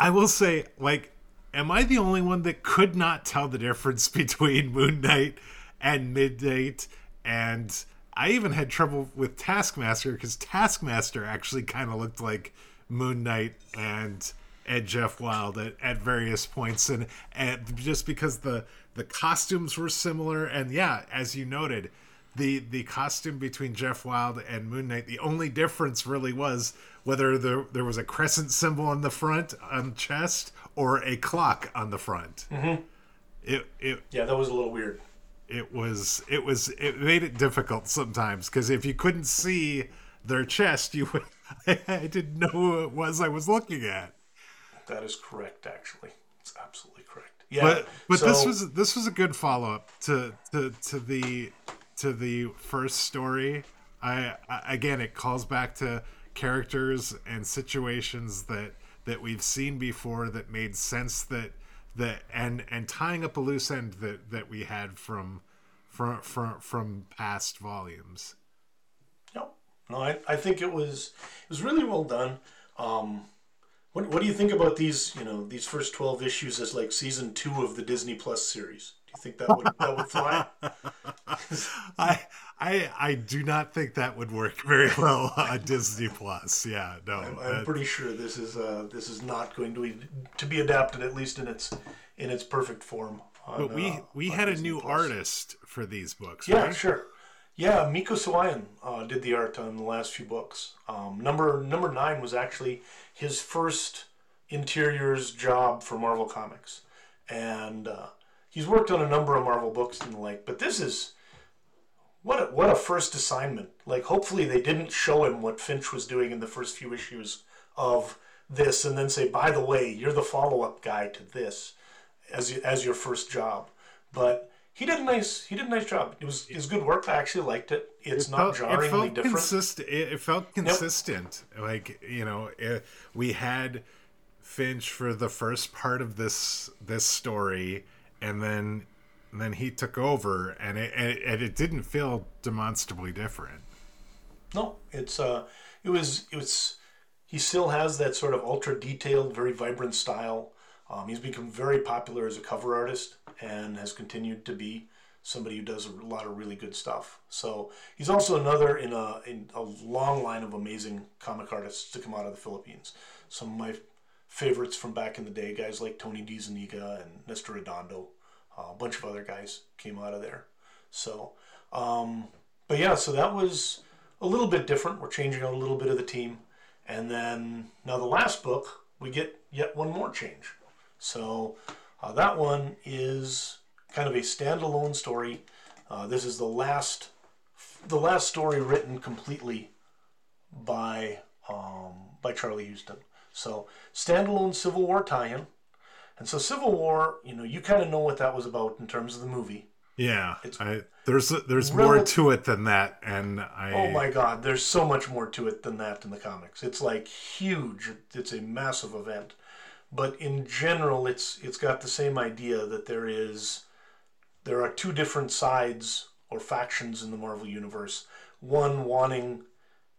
Speaker 1: i will say like am i the only one that could not tell the difference between moon knight and midnight and I even had trouble with Taskmaster because Taskmaster actually kind of looked like Moon Knight and Ed Jeff Wilde at, at various points, and and just because the the costumes were similar, and yeah, as you noted, the the costume between Jeff Wilde and Moon Knight, the only difference really was whether there there was a crescent symbol on the front on chest or a clock on the front.
Speaker 2: Mm-hmm.
Speaker 1: It, it
Speaker 2: yeah, that was a little weird
Speaker 1: it was it was it made it difficult sometimes because if you couldn't see their chest, you would I didn't know who it was I was looking at.
Speaker 2: That is correct, actually. It's absolutely correct. Yeah,
Speaker 1: but but so, this was this was a good follow up to to to the to the first story. I, I again, it calls back to characters and situations that that we've seen before that made sense that that and and tying up a loose end that that we had from from from from past volumes.
Speaker 2: Yep. No, I, I think it was it was really well done. Um, what what do you think about these you know these first twelve issues as like season two of the Disney Plus series? Do you think that would that would fly?
Speaker 1: I I I do not think that would work very well on Disney Plus. Yeah, no.
Speaker 2: I'm, I'm pretty sure this is uh, this is not going to be to be adapted at least in its in its perfect form.
Speaker 1: On, but we uh, we had Disney a new Plus. artist for these books.
Speaker 2: Yeah, right? sure. Yeah, Mico Suayan uh, did the art on the last few books. Um, number number nine was actually his first interiors job for Marvel Comics, and uh, he's worked on a number of Marvel books and the like. But this is what a, what a first assignment. Like, hopefully, they didn't show him what Finch was doing in the first few issues of this, and then say, by the way, you're the follow up guy to this as as your first job. But he did a nice he did a nice job. It was it was good work. I actually liked it. It's it not felt, jarringly it felt different.
Speaker 1: Consistent. It, felt consistent. Yep. Like you know, it, we had Finch for the first part of this this story, and then and then he took over, and it and it didn't feel demonstrably different.
Speaker 2: No, it's uh, it was it was. He still has that sort of ultra detailed, very vibrant style. Um, he's become very popular as a cover artist, and has continued to be somebody who does a lot of really good stuff. So he's also another in a in a long line of amazing comic artists to come out of the Philippines. Some of my favorites from back in the day, guys like Tony DeZuniga and Nestor Redondo, uh, a bunch of other guys came out of there. So, um, but yeah, so that was a little bit different. We're changing out a little bit of the team, and then now the last book we get yet one more change. So uh, that one is kind of a standalone story. Uh, this is the last, the last story written completely by um, by Charlie Huston. So standalone Civil War tie-in, and so Civil War, you know, you kind of know what that was about in terms of the movie.
Speaker 1: Yeah, I, there's there's more to it than that, and I.
Speaker 2: Oh my God, there's so much more to it than that in the comics. It's like huge. It's a massive event, but in general, it's it's got the same idea that there is there are two different sides or factions in the Marvel Universe. One wanting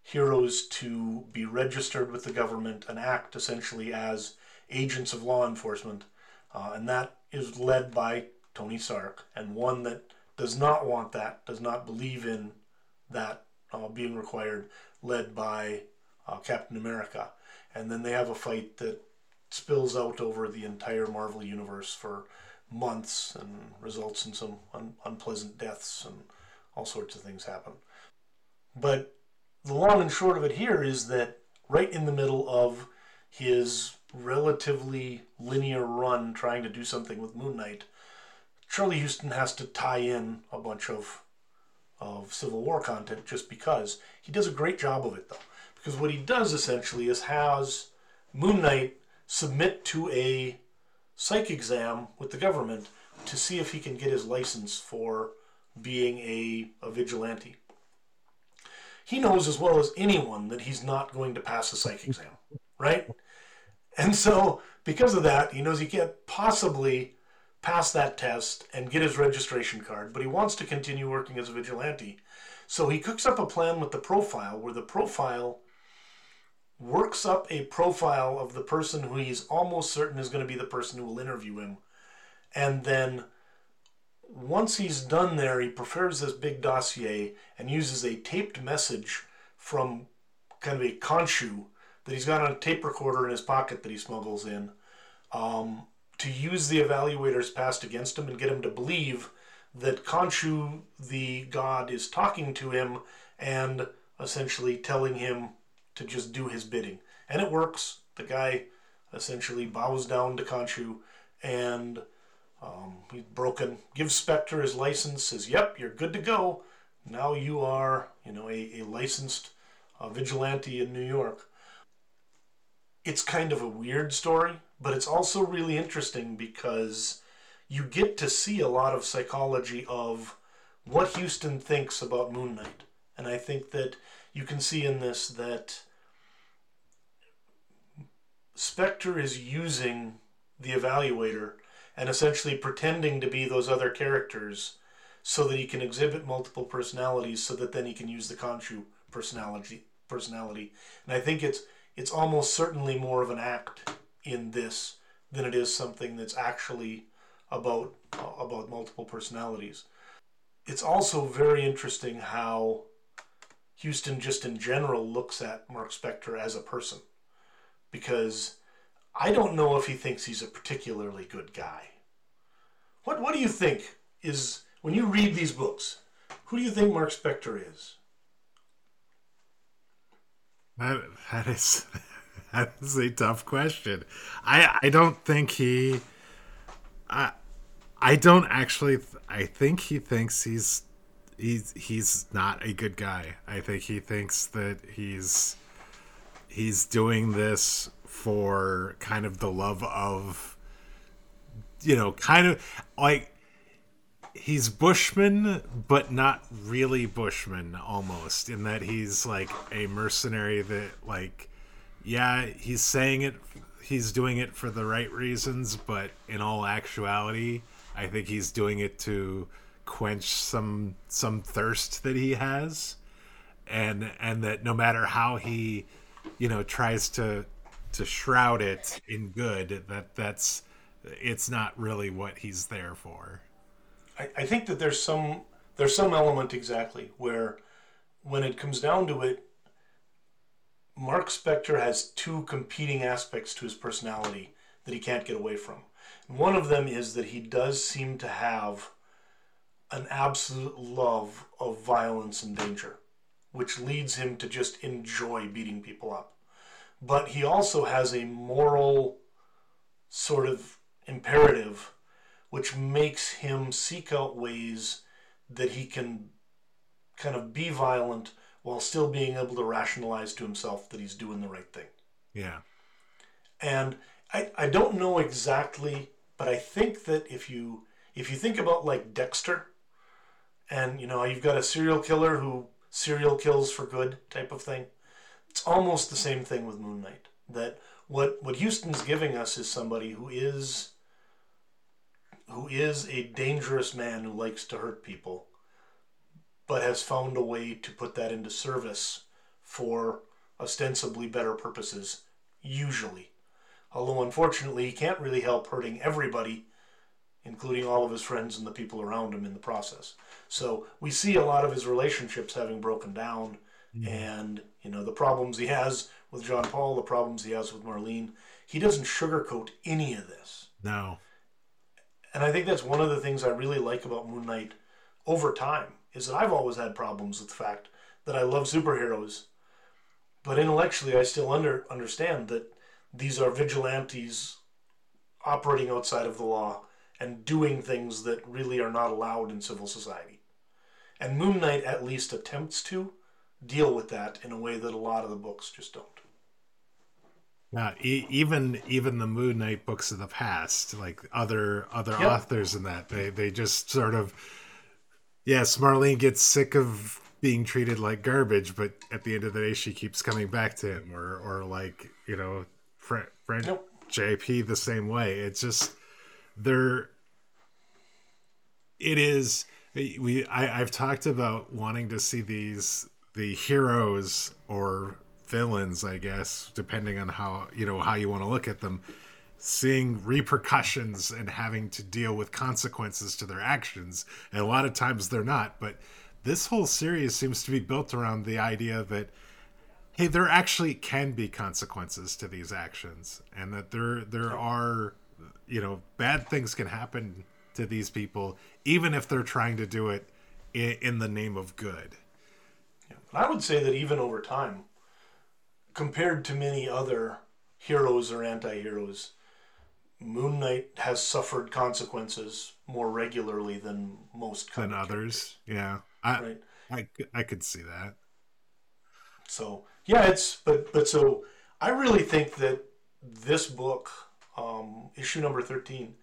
Speaker 2: heroes to be registered with the government and act essentially as agents of law enforcement, uh, and that is led by Tony Stark, and one that does not want that, does not believe in that uh, being required, led by uh, Captain America. And then they have a fight that spills out over the entire Marvel universe for months and results in some un- unpleasant deaths and all sorts of things happen. But the long and short of it here is that right in the middle of his relatively linear run trying to do something with Moon Knight, Charlie Huston has to tie in a bunch of of Civil War content just because he does a great job of it though. Because what he does essentially is has Moon Knight submit to a psych exam with the government to see if he can get his license for being a, a vigilante. He knows as well as anyone that he's not going to pass a psych exam, right? And so, because of that, he knows he can't possibly pass that test and get his registration card, but he wants to continue working as a vigilante. So he cooks up a plan with the profile where the profile works up a profile of the person who he's almost certain is going to be the person who will interview him. And then once he's done there, he prepares this big dossier and uses a taped message from kind of a Khonshu that he's got on a tape recorder in his pocket that he smuggles in um, to use the evaluators passed against him and get him to believe that Khonshu, the god, is talking to him and essentially telling him to just do his bidding. And it works. The guy essentially bows down to Khonshu and um, he's broken. Gives Spector his license, says, Yep, you're good to go. Now you are, you know, a, a licensed uh, vigilante in New York. It's kind of a weird story, but it's also really interesting because you get to see a lot of psychology of what Huston thinks about Moon Knight. And I think that you can see in this that Spector is using the evaluator and essentially pretending to be those other characters so that he can exhibit multiple personalities so that then he can use the Khonshu personality personality. And I think it's it's almost certainly more of an act in this than it is something that's actually about about multiple personalities. It's also very interesting how Huston just in general looks at Marc Spector as a person because I don't know if he thinks he's a particularly good guy. What what do you think is when you read these books? Who do you think Marc Spector is?
Speaker 1: That that is that is a tough question. I I don't think he I I don't actually I think he thinks he's he's he's not a good guy. I think he thinks that he's he's doing this for kind of the love of you know kind of like he's bushman but not really bushman almost in that he's like a mercenary that like yeah he's saying it he's doing it for the right reasons but in all actuality i think he's doing it to quench some some thirst that he has and and that no matter how he you know tries to to shroud it in good that that's it's not really what he's there for.
Speaker 2: I, I think that there's some there's some element exactly where when it comes down to it, Marc Spector has two competing aspects to his personality that he can't get away from. One of them is that he does seem to have an absolute love of violence and danger, which leads him to just enjoy beating people up. But he also has a moral sort of imperative which makes him seek out ways that he can kind of be violent while still being able to rationalize to himself that he's doing the right thing.
Speaker 1: Yeah.
Speaker 2: And I, I don't know exactly, but I think that if you if you think about like Dexter, and you know you've got a serial killer who serial kills for good type of thing, it's almost the same thing with Moon Knight. That what what Huston's giving us is somebody who is who is a dangerous man who likes to hurt people, but has found a way to put that into service for ostensibly better purposes, usually. Although unfortunately, he can't really help hurting everybody, including all of his friends and the people around him in the process. So we see a lot of his relationships having broken down, mm. and you know the problems he has with John Paul, the problems he has with Marlene. He doesn't sugarcoat any of this.
Speaker 1: No.
Speaker 2: And I think that's one of the things I really like about Moon Knight over time is that I've always had problems with the fact that I love superheroes, but intellectually I still under understand that these are vigilantes operating outside of the law and doing things that really are not allowed in civil society. And Moon Knight at least attempts to deal with that in a way that a lot of the books just don't.
Speaker 1: Yeah, e- even even the Moon Knight books of the past, like other other yep. authors in that, they they just sort of yes, Marlene gets sick of being treated like garbage, but at the end of the day, she keeps coming back to him, or or like you know, friend friend nope. JP the same way. It's just they're it is we I, I've talked about wanting to see these the heroes or villains, I guess, depending on how you know how you want to look at them, seeing repercussions and having to deal with consequences to their actions. And a lot of times they're not, but this whole series seems to be built around the idea that hey, there actually can be consequences to these actions, and that there there are you know bad things can happen to these people even if they're trying to do it in, in the name of good. Yeah.
Speaker 2: I would say that even over time, compared to many other heroes or anti-heroes, Moon Knight has suffered consequences more regularly than most
Speaker 1: than others. Yeah, I, right. I I could see that.
Speaker 2: So yeah, it's but but so I really think that this book, um, issue number thirteen,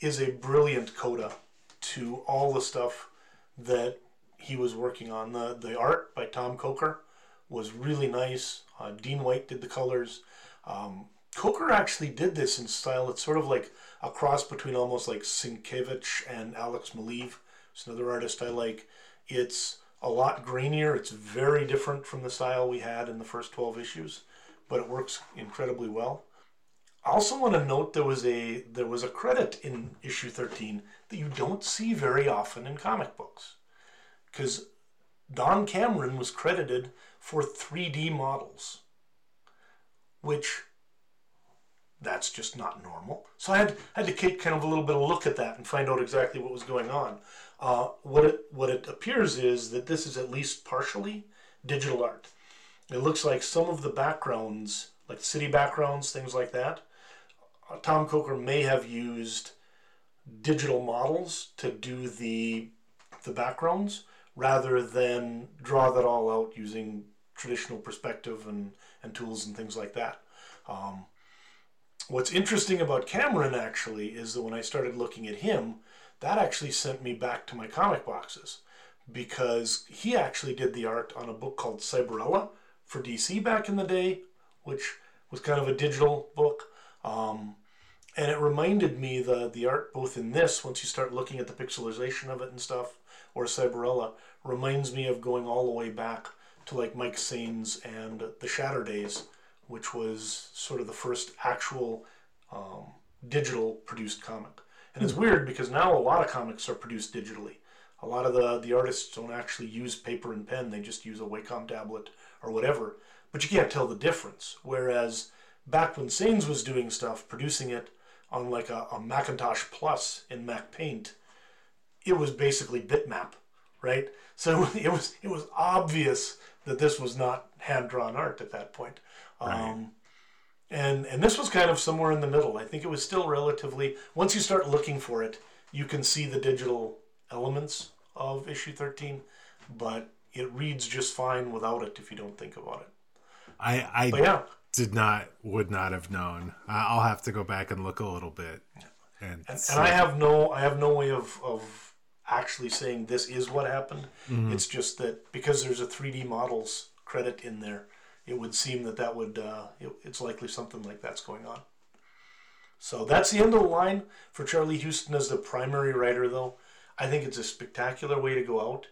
Speaker 2: is a brilliant coda to all the stuff that he was working on. The the art by Tom Coker was really nice. Uh, Dean White did the colors. Um, Coker actually did this in style. It's sort of like a cross between almost like Sienkiewicz and Alex Maleev. It's another artist I like. It's a lot grainier. It's very different from the style we had in the first 12 issues, but it works incredibly well. I also want to note there was a there was a credit in issue 13 that you don't see very often in comic books. Cuz Don Cameron was credited for 3D models, which that's just not normal. So I had, had to take kind of a little bit of a look at that and find out exactly what was going on. Uh, what it what it appears is that this is at least partially digital art. It looks like some of the backgrounds, like city backgrounds, things like that. Tom Coker may have used digital models to do the the backgrounds rather than draw that all out using traditional perspective and, and tools and things like that. Um, what's interesting about Cameron actually is that when I started looking at him, that actually sent me back to my comic boxes because he actually did the art on a book called Cyberella for DC back in the day, which was kind of a digital book. Um, and it reminded me the the art both in this once you start looking at the pixelization of it and stuff or Cyberella reminds me of going all the way back to like Mike Saenz and the Shatter Days, which was sort of the first actual um, digital produced comic. And it's weird because now a lot of comics are produced digitally. A lot of the, the artists don't actually use paper and pen, they just use a Wacom tablet or whatever. But you can't tell the difference. Whereas back when Saenz was doing stuff, producing it on like a, a Macintosh Plus in Mac Paint, it was basically bitmap, right? So it was it was obvious that this was not hand drawn art at that point. Right. Um, and and this was kind of somewhere in the middle. I think it was still relatively. Once you start looking for it, you can see the digital elements of issue thirteen, but it reads just fine without it if you don't think about it.
Speaker 1: I I but yeah. Did not would not have known. I'll have to go back and look a little bit.
Speaker 2: And, and, and I have no I have no way of of actually saying this is what happened. Mm-hmm. It's just that because there's a 3D models credit in there, it would seem that that would uh, it, it's likely something like that's going on. So that's the end of the line for Charlie Huston as the primary writer, though. I think it's a spectacular way to go out.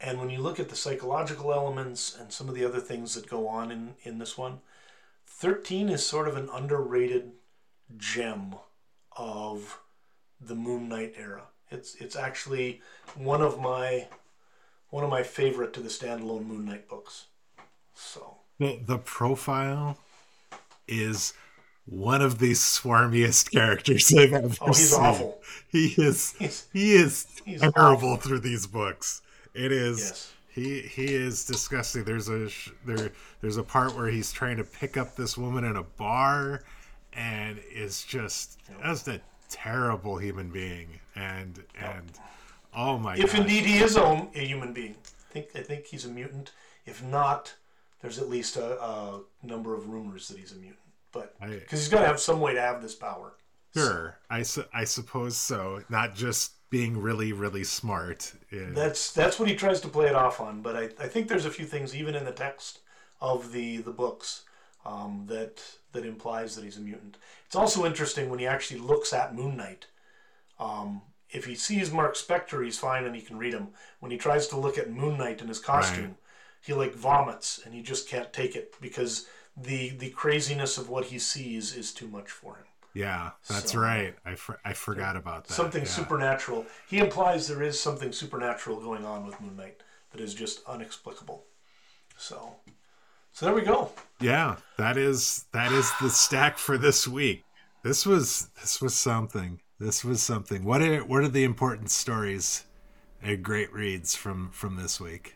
Speaker 2: And when you look at the psychological elements and some of the other things that go on in, in this one, 13 is sort of an underrated gem of the Moon Knight era. It's it's actually one of my one of my favorite to the standalone Moon Knight books. So
Speaker 1: the the profile is one of the swarmiest characters I've ever oh, he's seen. awful. He is he's, he is he's terrible awful. through these books. It is yes. He he is disgusting. There's a there there's a part where he's trying to pick up this woman in a bar and is just that's a terrible human being and and oh my
Speaker 2: if indeed he is a, a human being. I think I think he's a mutant. If not, there's at least a, a number of rumors that he's a mutant. But because he's got to have some way to have this power.
Speaker 1: Sure. I, su- I suppose so. Not just being really really smart.
Speaker 2: That's that's what he tries to play it off on. But I, I think there's a few things even in the text of the the books um, that that implies that he's a mutant. It's also interesting when he actually looks at Moon Knight. Um, if he sees Marc Spector, he's fine and he can read him. When he tries to look at Moon Knight in his costume, right he like vomits and he just can't take it because the the craziness of what he sees is too much for him.
Speaker 1: Yeah, that's so, right. I, for, I forgot about that.
Speaker 2: Something
Speaker 1: yeah.
Speaker 2: supernatural. He implies there is something supernatural going on with Moon Knight that is just inexplicable. So, so there we go.
Speaker 1: Yeah, that is that is the stack for this week. This was this was something. This was something. What are what are the important stories and great reads from from this week?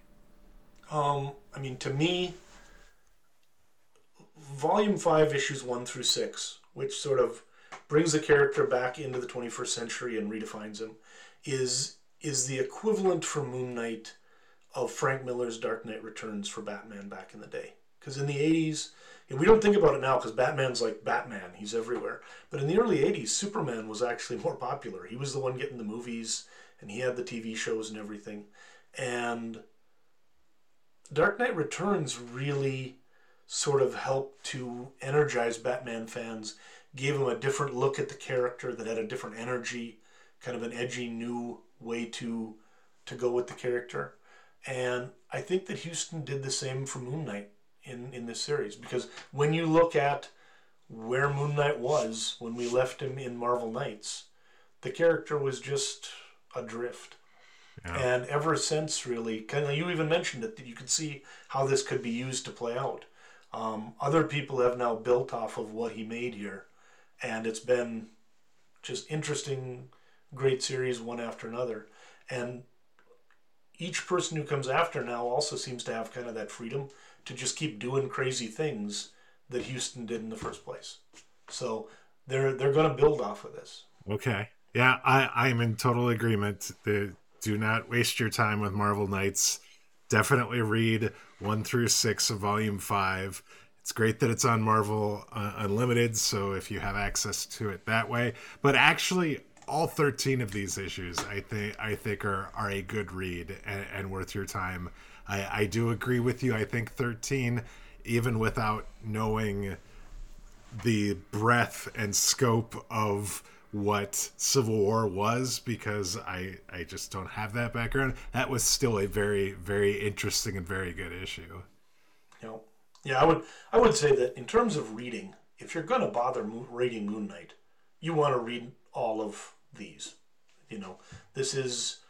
Speaker 2: Um, I mean, to me, Volume 5, Issues 1 through 6, which sort of brings the character back into the 21st century and redefines him, is is the equivalent for Moon Knight of Frank Miller's Dark Knight Returns for Batman back in the day. Because in the 80s, and we don't think about it now because Batman's like Batman, he's everywhere. But in the early 80s, Superman was actually more popular. He was the one getting the movies, and he had the TV shows and everything. And Dark Knight Returns really sort of helped to energize Batman fans, gave him a different look at the character that had a different energy, kind of an edgy new way to to go with the character. And I think that Huston did the same for Moon Knight in, in this series because when you look at where Moon Knight was when we left him in Marvel Knights, the character was just adrift. Yeah. And ever since, really, kind of, you even mentioned it that you could see how this could be used to play out. Um, other people have now built off of what he made here, and it's been just interesting, great series one after another. And each person who comes after now also seems to have kind of that freedom to just keep doing crazy things that Huston did in the first place. So they're they're going to build off of this.
Speaker 1: Okay. Yeah, I I'm in total agreement. The do not waste your time with Marvel Knights. Definitely read one through six of Volume Five. It's great that it's on Marvel uh, Unlimited, so if you have access to it that way. But actually, all 13 of these issues, I think, I think are are a good read and, and worth your time. I, I do agree with you. I think 13, even without knowing the breadth and scope of what Civil War was because I I just don't have that background. That was still a very very interesting and very good issue.
Speaker 2: Know, yeah, I would I would say that in terms of reading, if you're going to bother reading Moon Knight, you want to read all of these. You know, this is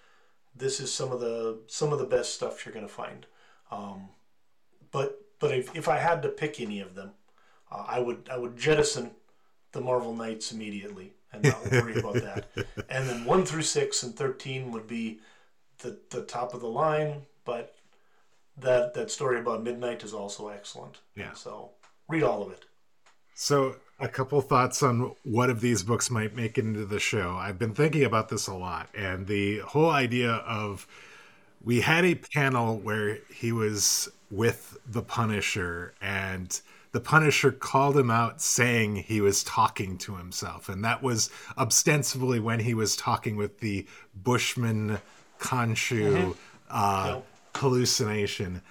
Speaker 2: this is some of the some of the best stuff you're going to find. Um, but but if, if I had to pick any of them, uh, I would I would jettison the Marvel Knights immediately and not worry about that. And then one through six and thirteen would be the the top of the line, but that that story about Midnight is also excellent.
Speaker 1: Yeah.
Speaker 2: So read all of it.
Speaker 1: So, a couple thoughts on what of these books might make it into the show. I've been thinking about this a lot, and the whole idea of we had a panel where he was with the Punisher, and the Punisher called him out saying he was talking to himself, and that was ostensibly when he was talking with the Bushman Khonshu uh,
Speaker 2: Yep.
Speaker 1: Hallucination.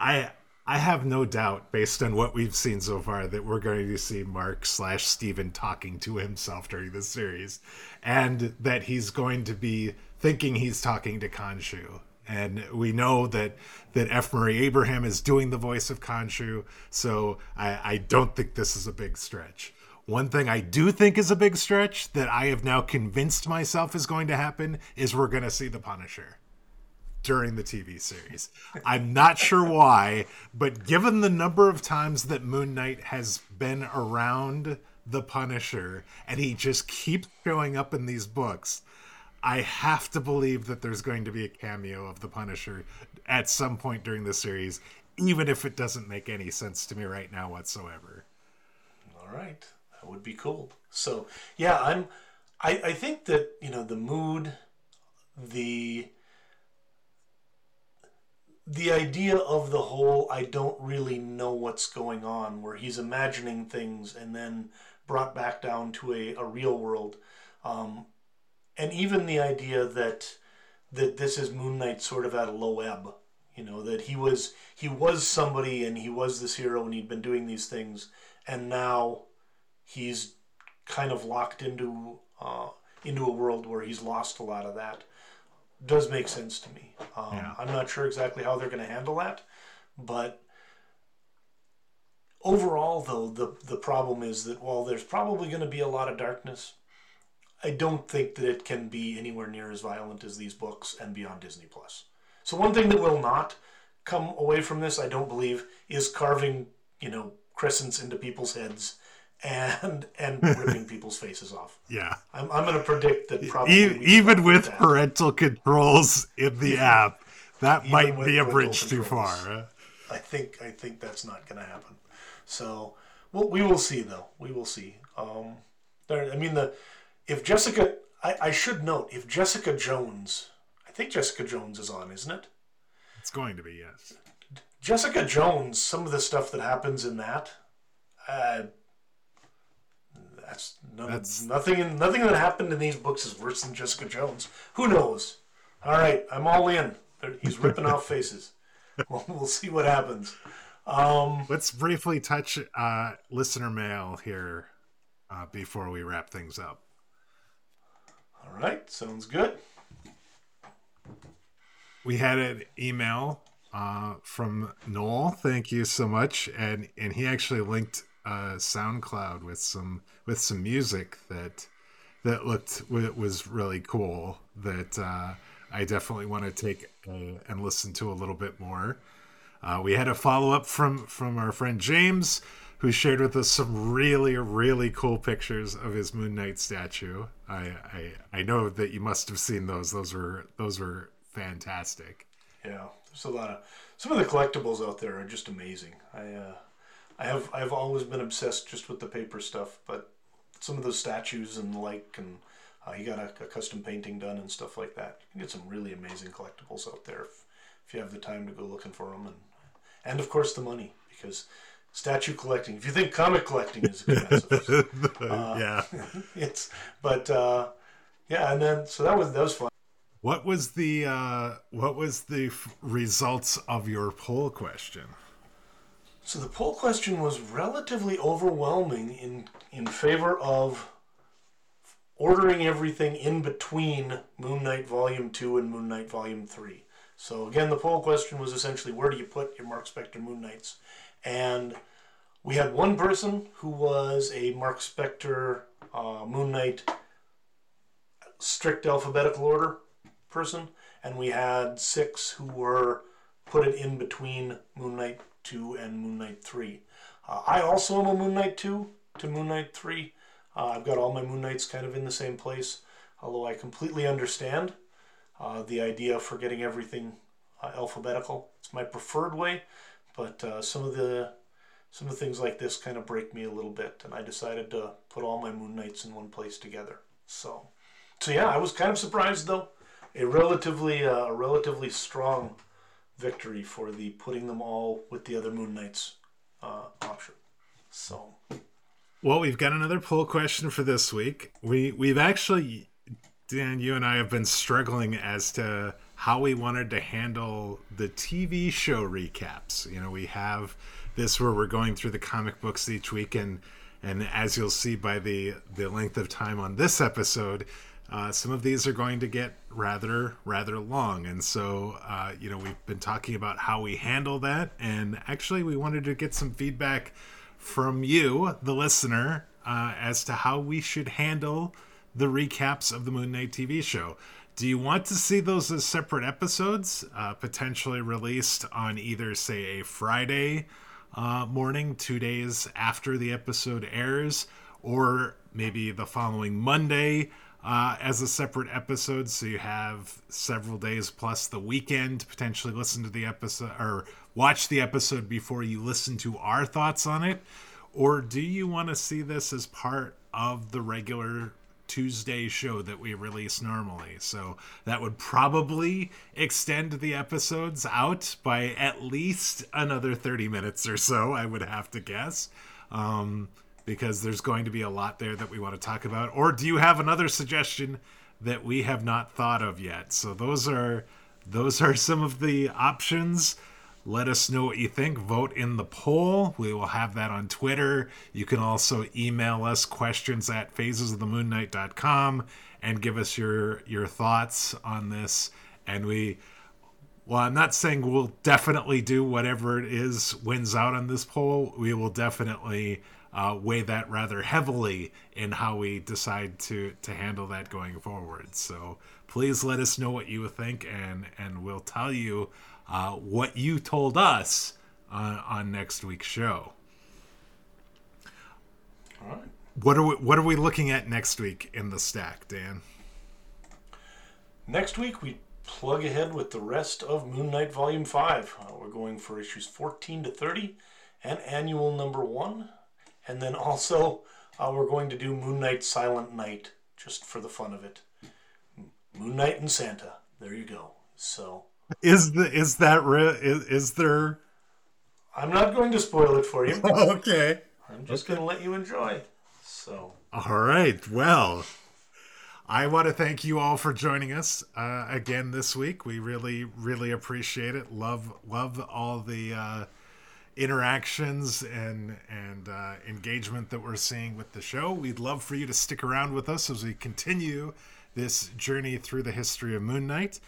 Speaker 1: I I have no doubt, based on what we've seen so far, that we're going to see Marc slash Steven talking to himself during this series, and that he's going to be thinking he's talking to Khonshu. And we know that that F. Murray Abraham is doing the voice of Khonshu, so I, I don't think this is a big stretch. One thing I do think is a big stretch that I have now convinced myself is going to happen is we're going to see the Punisher during the TV series. I'm not sure why, but given the number of times that Moon Knight has been around the Punisher and he just keeps showing up in these books, I have to believe that there's going to be a cameo of the Punisher at some point during the series, even if it doesn't make any sense to me right now whatsoever.
Speaker 2: All right, that would be cool. So yeah, I'm. I I think that you know the mood, the the idea of the whole I don't really know what's going on, where he's imagining things and then brought back down to a, a real world, um, and even the idea that that this is Moon Knight sort of at a low ebb. You know that he was he was somebody and he was this hero and he'd been doing these things, and now he's kind of locked into uh, into a world where he's lost a lot of that. Does make sense to me. Um,
Speaker 1: Yeah.
Speaker 2: I'm not sure exactly how they're going to handle that, but overall, though, the the problem is that while there's probably going to be a lot of darkness, I don't think that it can be anywhere near as violent as these books and beyond Disney Plus. So one thing that will not come away from this, I don't believe, is carving you know crescents into people's heads and and ripping people's faces off.
Speaker 1: Yeah.
Speaker 2: I'm, I'm going to predict that probably
Speaker 1: E- even with
Speaker 2: that.
Speaker 1: parental controls in the app, that
Speaker 2: Even
Speaker 1: might be a bridge too far.
Speaker 2: I think I think that's not going to happen. So, well, we will see though. We will see. Um, there, I mean, the if Jessica, I, I should note if Jessica Jones, I think Jessica Jones is on, isn't it?
Speaker 1: It's going to be, yes.
Speaker 2: Jessica Jones, some of the stuff that happens in that, uh, that's, none,
Speaker 1: That's-
Speaker 2: nothing. Nothing that happened in these books is worse than Jessica Jones. Who knows? All right, I'm all in. He's ripping off faces. We'll, we'll see what happens. Um,
Speaker 1: Let's briefly touch uh, listener mail here uh, before we wrap things up.
Speaker 2: all right, sounds good.
Speaker 1: We had an email uh, from Noel. Thank you so much, and and he actually linked uh, SoundCloud with some with some music that that looked wa- was really cool. That uh, I definitely want to take uh, and listen to a little bit more. Uh, we had a follow up from from our friend James, who shared with us some really really cool pictures of his Moon Knight statue. I I, I know that you must have seen those. Those were those were fantastic.
Speaker 2: Yeah, there's a lot of some of the collectibles out there are just amazing. I uh, I have I've always been obsessed just with the paper stuff, but some of those statues and the like, and uh, he got a, a custom painting done and stuff like that. You can get some really amazing collectibles out there if, if you have the time to go looking for them, and and of course the money because statue collecting. If you think comic collecting is expensive,
Speaker 1: yeah.
Speaker 2: it's but uh, yeah, and then so that was that was fun.
Speaker 1: What was the uh, what was the f- results of your poll question?
Speaker 2: So the poll question was relatively overwhelming in in favor of ordering everything in between Moon Knight Volume 2 and Moon Knight Volume 3. So again, the poll question was essentially where do you put your Marc Spector Moon Knights? And we had one person who was a Marc Spector uh, Moon Knight strict alphabetical order person, and we had six who were put it in between Moon Knight 2 and Moon Knight 3. Uh, I also am a Moon Knight 2 to Moon Knight 3. Uh, I've got all my Moon Knights kind of in the same place, although I completely understand uh, the idea for getting everything uh, alphabetical. It's my preferred way, but uh, some of the some of the things like this kind of break me a little bit, and I decided to put all my Moon Knights in one place together. So, so yeah, I was kind of surprised though. A relatively uh, a relatively strong victory for the putting them all with the other Moon Knights uh, option. So,
Speaker 1: well, we've got another poll question for this week. We we've actually, Dan, you and I have been struggling as to how we wanted to handle the TV show recaps. You know, we have this where we're going through the comic books each week, and and as you'll see by the the length of time on this episode, uh, some of these are going to get rather rather long. And so uh, you know we've been talking about how we handle that. And actually we wanted to get some feedback from you the listener uh, as to how we should handle the recaps of the moon knight tv show. Do you want to see those as separate episodes uh, potentially released on either say a friday uh, morning two days after the episode airs or maybe the following monday uh, as a separate episode, so you have several days plus the weekend potentially listen to the episode or watch the episode before you listen to our thoughts on it? Or do you want to see this as part of the regular Tuesday show that we release normally? So that would probably extend the episodes out by at least another 30 minutes or so, I would have to guess. Um, because there's going to be a lot there that we want to talk about. Or do you have another suggestion that we have not thought of yet? So those are those are some of the options. Let us know what you think. Vote in the poll. We will have that on Twitter. You can also email us questions at phasesofthemoonknight.com and give us your your thoughts on this. And we well, I'm not saying we'll definitely do whatever it is wins out on this poll. We will definitely uh, weigh that rather heavily in how we decide to to handle that going forward. So please let us know what you think, and and we'll tell you uh, what you told us on, on next week's show. All right. What are we What are we looking at next week in the stack, Dan?
Speaker 2: Next week we plug ahead with the rest of Moon Knight Volume Five. Uh, we're going for issues fourteen to thirty and annual number one. And then also, uh, we're going to do Moon Knight Silent Knight, just for the fun of it. Moon Knight and Santa. There you go. So
Speaker 1: is the is that re- is, is there?
Speaker 2: I'm not going to spoil it for you.
Speaker 1: okay.
Speaker 2: I'm just okay. going to let you enjoy. So.
Speaker 1: All right. Well, I want to thank you all for joining us uh, again this week. We really, really appreciate it. Love, love all the. Uh, interactions and and uh, engagement that we're seeing with the show. We'd love for you to stick around with us as we continue this journey through the history of Moon Knight.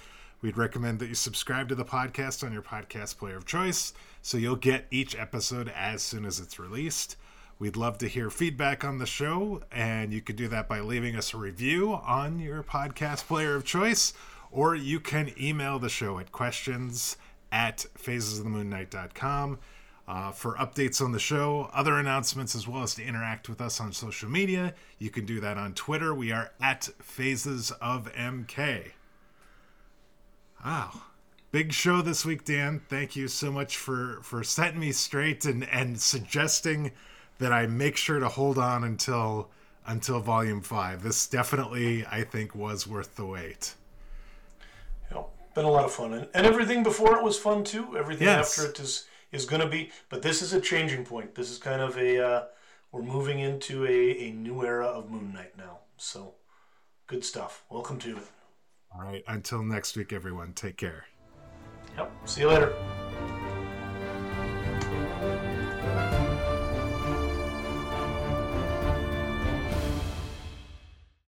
Speaker 1: We'd recommend that you subscribe to the podcast on your podcast player of choice so you'll get each episode as soon as it's released. We'd love to hear feedback on the show, and you could do that by leaving us a review on your podcast player of choice, or you can email the show at questions at phasesofthemoonknight.com. Uh, for updates on the show, other announcements, as well as to interact with us on social media, you can do that on Twitter. We are at Phases of MK. Wow. Big show this week, Dan. Thank you so much for, for setting me straight and, and suggesting that I make sure to hold on until until volume five. This definitely, I think, was worth the wait.
Speaker 2: Yeah, been a lot of fun, and, and everything before it was fun too. Everything yes. after it is is going to be. But this is a changing point. This is kind of a uh, we're moving into a, a new era of Moon Knight now. So good stuff. Welcome to it.
Speaker 1: All right. Until next week, everyone. Take care.
Speaker 2: Yep. See you later.